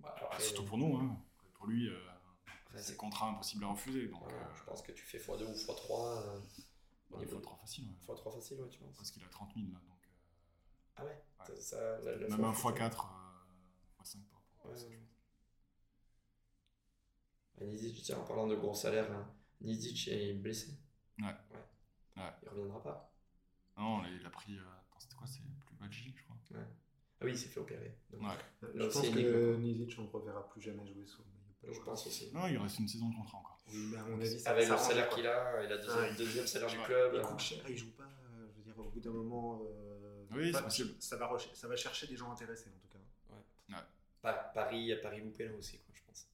Bah, Ah, surtout pour nous. Hein. Pour lui, euh, c'est c'est- contrat impossible à refuser. Donc, voilà, euh, je pense que tu fais x2 ou x3. Euh, au il niveau faut trop facile. ouais. x3 facile, ouais, tu penses. Parce qu'il a 30 000 là. Donc, euh, Ah ouais, Ouais. ça, ça- la- la même un fois- x4, euh, x5 par rapport à Ouais, ça, ouais. je pense. Ah, Nizic, tiens, en parlant de gros salaire, hein, Nizic est blessé. Ouais. ouais. Ouais. Il reviendra pas. Non, il a pris. euh, attends, c'était quoi C'est plus Badji, je crois. Ah oui, il s'est fait opérer. Donc, Ouais. Je pense que Nizic, on ne reverra plus jamais jouer sous Je pense aussi. Non, il reste une saison de contrat encore. Oui, ça- Avec ça le salaire qu'il a et la deuxième, Ouais. deuxième salaire du Ouais. club. Il coûte cher, il joue pas. euh, Je veux dire, au bout d'un moment, euh, Oui, ça, c'est possible. ça va, reche- ça va chercher des gens intéressés en tout cas. Pa- Paris, Paris loupé là aussi, quoi, je pense.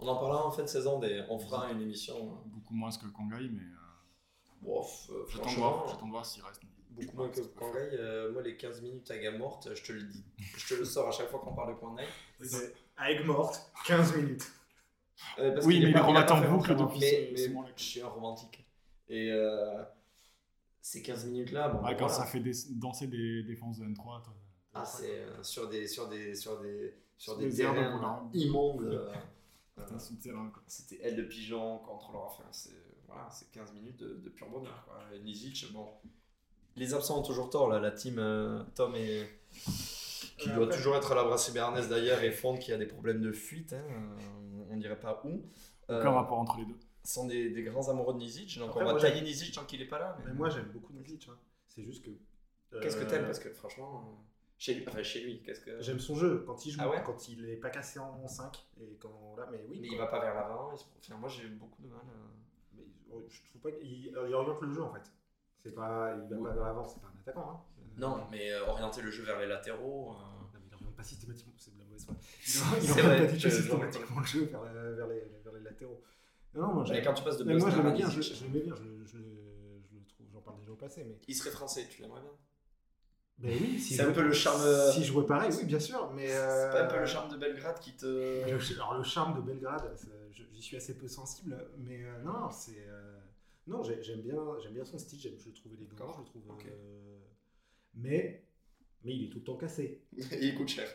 On en parlera en fin de saison, des... on fera une émission. euh, Beaucoup moins que Kangai, mais. euh, euh, J'attends de franchement, voir, j'attends de voir s'il reste. beaucoup moins que Kwangai. euh, moi, les 15 minutes à gamme morte, je te le dis. Je te le sors à chaque fois qu'on parle de Kwangai. C'est à Aigues morte, 15 minutes. Euh, parce Oui, mais remate pas en boucle depuis Mais, mais moment-là. je suis un romantique. Et euh, ces 15 minutes-là, bon, Ouais, quand voilà. ça fait des- danser des défenses de N3, toi. Ah, c'est euh, sur des, sur des, sur des, sur Sur des des terrains immondes. euh, euh. C'était aile de pigeon contre leur enfin, c'est voilà, c'est 15 minutes de, de pur bonheur. Quoi. Et Nizic, bon. Les absents ont toujours tort, là, la team euh, Tom et. qui doit toujours être à la brasserie Béarnaise d'ailleurs et Fond qui a des problèmes de fuite, hein, euh, on dirait pas où. Euh, Aucun rapport entre les deux. sont des, des grands amoureux de Nizic, donc Après, on va moi, tailler Nizic tant qu'il est pas là. mais- Mais moi, j'aime beaucoup Nizic. hein. C'est juste que. Qu'est-ce que euh, t'aimes? Parce que franchement, euh, chez lui, enfin chez lui, qu'est-ce que. J'aime son jeu quand il joue, Ah ouais? quand il est pas cassé en 5 et quand là, mais oui. Mais quand- il va pas vers l'avant. il se- enfin, moi j'ai eu beaucoup de mal. euh. mais je trouve pas qu'il il oriente le jeu en fait. C'est pas, il va Oui. pas vers l'avant, c'est pas un attaquant. Hein. Euh, Non, mais euh, orienter le jeu vers les latéraux. euh, Non, mais il oriente pas systématiquement, c'est mauvaise foi. Il vrai, pas je systématiquement le jeu vers, la- vers les, vers les latéraux. Non, non, moi, Mais j'aime- quand tu passes de mais moi je l'aimais bien, je, Nizic, je l'aimais bien, je, le- je, le- je le trouve, j'en parle déjà au passé, mais. il serait français, tu l'aimerais bien? Ben oui, si C'est je un peu jouais- le charme, euh, Si je jouais pareil, oui, bien sûr, mais. C'est pas un peu euh, le charme de Belgrade qui te. Alors le charme de Belgrade, j'y suis assez peu sensible, mais euh, non, c'est euh, non, j'ai- j'aime bien, j'aime bien son style, j'aime- je le trouve élégant, je le trouve, Ok. euh, mais mais il est tout le temps cassé il coûte cher.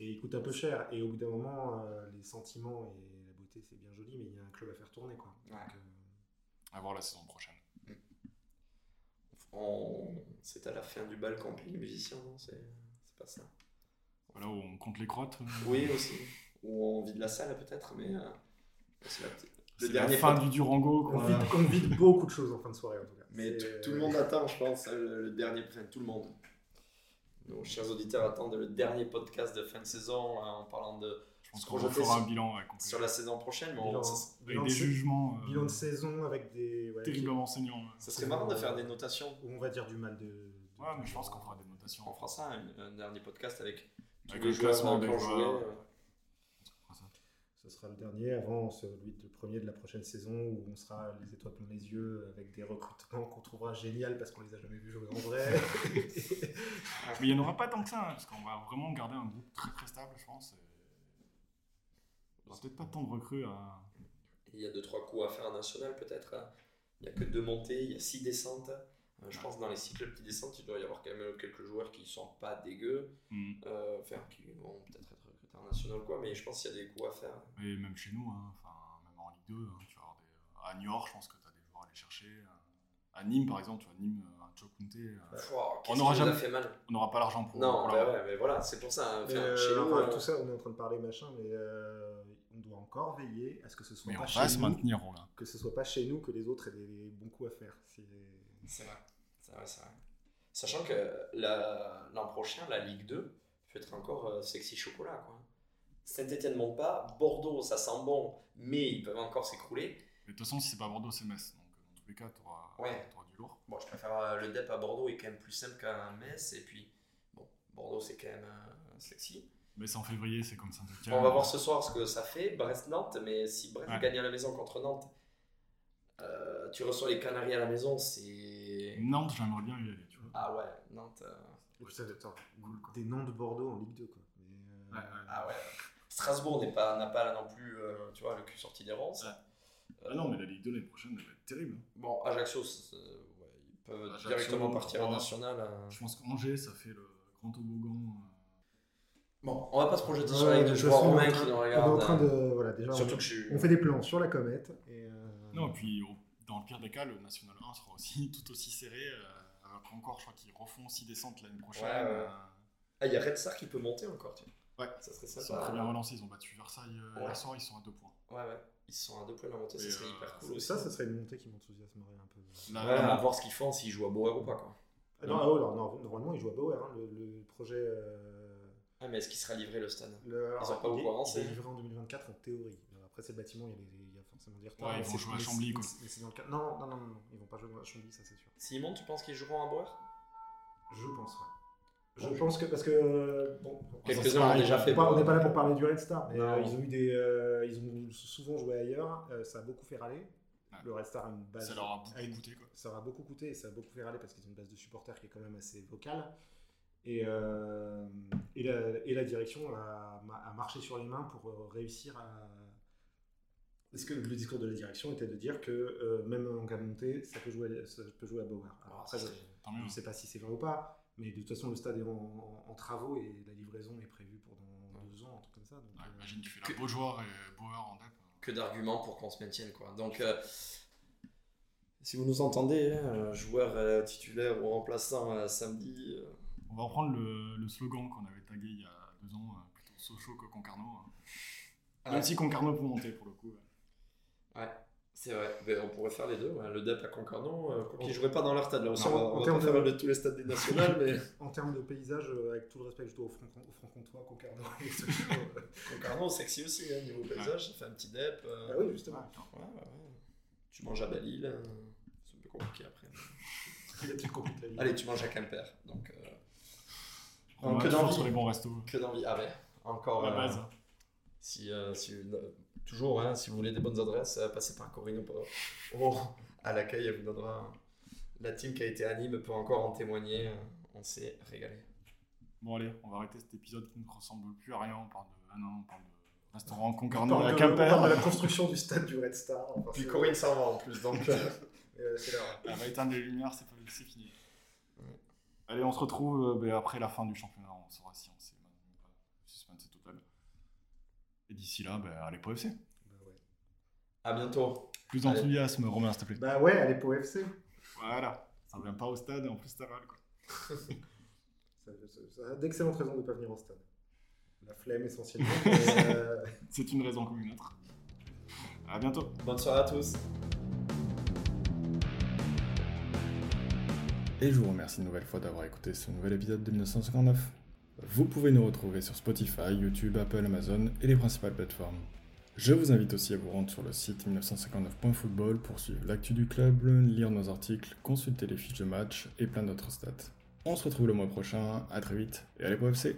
Et il coûte un peu cher et au bout d'un moment, euh, les sentiments et la beauté c'est bien joli, mais il y a un club à faire tourner quoi. Ouais. Donc, euh, À voir la saison prochaine. On... C'est à la fin du bal paye les musiciens, non? C'est c'est pas ça. Voilà où on compte les crottes. euh, Oui, aussi. Ou on vide la salle peut-être, mais. euh, c'est la- Le la fin du Durango. on, vide, on vide beaucoup de choses en fin de soirée en tout cas. Mais tout le monde attend, je pense, le, le dernier, enfin tout le monde. Nos chers auditeurs attendent le dernier podcast de fin de saison hein, en parlant de Je pense se qu'on fera un bilan ouais, sur la saison prochaine, mais on- bilan, ça, Avec bilan des jugements euh, bilan de saison avec des ouais, terriblement enseignants. ouais. ça serait marrant de faire des notations. où on va dire du mal de. de- Ouais, mais je pense qu'on fera des notations. On fera ça, un, un dernier podcast avec tous Avec les le joueurs classement des joueurs. euh. On fera ça. Ce sera le dernier avant celui de premier de la prochaine saison où on sera les étoiles plein les yeux avec des recrutements qu'on trouvera génial parce qu'on les a jamais vus jouer en vrai. Mais il n'y en aura pas tant que ça, hein, parce qu'on va vraiment garder un groupe très très stable, je pense. et On aura peut-être pas tant de recrues à. Il y a deux trois coups à faire en national peut-être. hein. Il n'y a que deux montées, il y a six descentes. Euh, je pense que dans les six clubs qui descendent, il doit y avoir quand même quelques joueurs qui sont pas dégueux, Mm. euh, enfin qui vont peut-être national quoi, mais je pense qu'il y a des coups à faire. Et même chez nous, hein, enfin, même en Ligue 2, hein, tu vas avoir des... à Niort, je pense que tu as des joueurs à aller chercher. euh, À Nîmes, par exemple, tu vois, Nîmes, euh, un Chokunte, euh, Pff, wow, qu'est-ce n'aura jamais- fait mal. on n'aura pas l'argent pour. Non, pour bah ouais, mais voilà, c'est pour ça. hein. Euh, chez nous, enfin, euh, tout ça, on est en train de parler machin, mais euh, on doit encore veiller à ce que ce soit Mais pas on chez va se nous, maintenir, Roland. que ce soit pas chez nous que les autres aient des bons coups à faire. C'est- C'est vrai, c'est vrai, c'est vrai. Sachant que la- l'an prochain, la Ligue 2 peut être encore euh, sexy chocolat. quoi. Saint-Etienne monte pas, Bordeaux ça sent bon, mais ils peuvent encore s'écrouler. Mais de toute façon, si c'est pas Bordeaux, c'est Metz. Donc, dans tous les cas, tu auras, Ouais. du lourd. Bon, je préfère euh, le DEP à Bordeaux est quand même plus simple qu'à Metz, et puis bon, Bordeaux c'est quand même euh, sexy. Metz en février, c'est comme Saint-Etienne. On va voir ce soir ce que ça fait, Brest-Nantes, mais si Brest Ouais. gagne à la maison contre Nantes, euh, tu reçois les Canaries à la maison, c'est. Nantes, j'aimerais bien y aller, tu vois. Ah ouais, Nantes. euh, ça, attends, des noms de Bordeaux en Ligue 2. Quoi. Mais, euh, Ouais, ouais. Ah ouais. Strasbourg n'est pas, n'a pas non plus, euh, tu vois, le cul sorti des. Ouais. Euh, Ah non, mais la Ligue 2 l'année prochaine, elle va être terrible. Bon, Ajaccio, ouais, ils peuvent Ajaccio, directement partir en national. hein. Je pense qu'Angers, ça fait le grand toboggan. euh, Bon, on va pas se projeter sur la Ligue de de toute joueurs façon, romains on est en qui nous On est regardent. en train de. euh, Voilà, déjà, Surtout on, que je suis. on fait des plans sur la comète. Et, euh, Non, et puis dans le pire des cas, le National 1 sera aussi tout aussi serré. euh, alors qu'encore, je crois qu'ils refont 6 descentes l'année prochaine. Ouais, ouais. euh, Ah, il y a Red Star qui peut monter encore, tu vois. Ouais. Ça serait Ils sont sympa. très bien relancés, ils ont battu Versailles euh, Ouais. hier soir, ils sont à 2 points. Ouais, ouais. Ils sont à deux points de la montée, ça serait euh, hyper cool aussi. ça, ce serait une montée qui m'enthousiasmerait un peu. La- Ouais, la- à voir ce qu'ils font, s'ils jouent à Bauer ou pas, quoi. Ah, non, ah, non, normalement, ils jouent à Bauer. hein, le, le projet. euh, Ah, mais est-ce qu'il sera livré le stade? le, Ils ont pas il beaucoup avancé. Il est livré en 2024 en théorie. Alors, après, c'est le bâtiment, il y, a des- il y a forcément des retards. Ouais, ils vont jouer à Chambly, quoi. mais c'est dans le cas- Non, non, non, non, non, ils vont pas jouer à Chambly, ça c'est sûr. S'ils montent, tu penses qu'ils joueront à Bauer Je pense, ouais. Je pense que parce que euh, bon, Quelques-uns pareil, ont déjà on fait on n'est pas là pour parler du Red Star, mais euh, ils ont eu des, euh, ils ont souvent joué ailleurs. euh, ça a beaucoup fait râler. Ouais. Le Red Star a une base. Ça leur a beaucoup coûté. Quoi. ça leur a beaucoup coûté et ça a beaucoup fait râler parce qu'ils ont une base de supporters qui est quand même assez vocale. Et, euh, et, la, et la direction a, a marché sur les mains pour euh, réussir à. Est-ce que le discours de la direction était de dire que euh, même en cas de montée, ça peut jouer, à- ça peut jouer à Bauer? Alors après, je ne sais pas si c'est vrai ou pas, mais de toute façon, le stade est en, en- en travaux et la livraison est prévue pour dans deux ans, un truc comme ça. Donc, Ouais, euh, imagine, tu fais Que- la Beaujoire et Bauer en DEP. que d'arguments pour qu'on se maintienne. Quoi. Donc, euh, si vous nous entendez, hein, joueur euh, titulaire ou remplaçant euh, samedi, euh, On va reprendre le, le slogan qu'on avait tagué il y a deux ans, euh, plutôt Sochaux que Concarneau. hein. Même si Concarneau peut monter pour le coup. ouais. ouais, c'est vrai. Mais on pourrait faire les deux. ouais. Le DEP à Concarneau, euh, ne joueraient pas dans leur stade. Là Non, on va, en on va termes pas faire de- tous les stades des nationales, mais en termes de paysage, euh, avec tout le respect que je dois au franc- au franc-comtois, Concarneau et Sochaux, euh, Concarneau, sexy aussi, hein, niveau paysage. Ça fait un petit DEP. euh, Ah oui, justement. ouais, ouais, ouais. Tu manges à Belle-Île. euh, c'est un peu compliqué après. Il y a des trucs compliqués à vivre. Allez, tu manges à Quimper. Donc, euh, On va que d'envie. sur les bons restos. que d'envie. Ah ouais, encore. La euh, base. Si, euh, si, euh, toujours, hein, si vous voulez des bonnes adresses, euh, passez par Corinne ou à l'accueil, elle vous donnera. La team qui a été à Nîmes peut encore en témoigner. euh, On s'est régalé. Bon allez, on va arrêter cet épisode qui ne ressemble plus à rien. On parle de, ah non, on parle de restaurant On Concarneau à de- on parle de la Quimper. construction du stade du Red Star. enfin, Puis Corinne s'en va en plus, donc. euh, euh, c'est l'heure. Elle va éteindre les lumières, c'est fini. Ouais. Allez, on se retrouve euh, ben, après la fin du championnat. On saura si on s'est maintenu ou pas. Suspense est total. Et d'ici là, ben, allez pour FC. Bah ouais. à bientôt. Plus d'enthousiasme, Romain, s'il te plaît. Bah ouais, allez pour FC. Voilà. Ça revient pas au stade et en plus t'as mal quoi. Ça, ça- ça a d'excellentes raisons de ne pas venir au stade. La flemme essentiellement. euh, C'est une raison comme une autre. À bientôt. Bonne soirée à tous. Et je vous remercie une nouvelle fois d'avoir écouté ce nouvel épisode de 1959. Vous pouvez nous retrouver sur Spotify, YouTube, Apple, Amazon et les principales plateformes. Je vous invite aussi à vous rendre sur le site 1959.football pour suivre l'actu du club, lire nos articles, consulter les fiches de match et plein d'autres stats. On se retrouve le mois prochain, à très vite et allez pour FC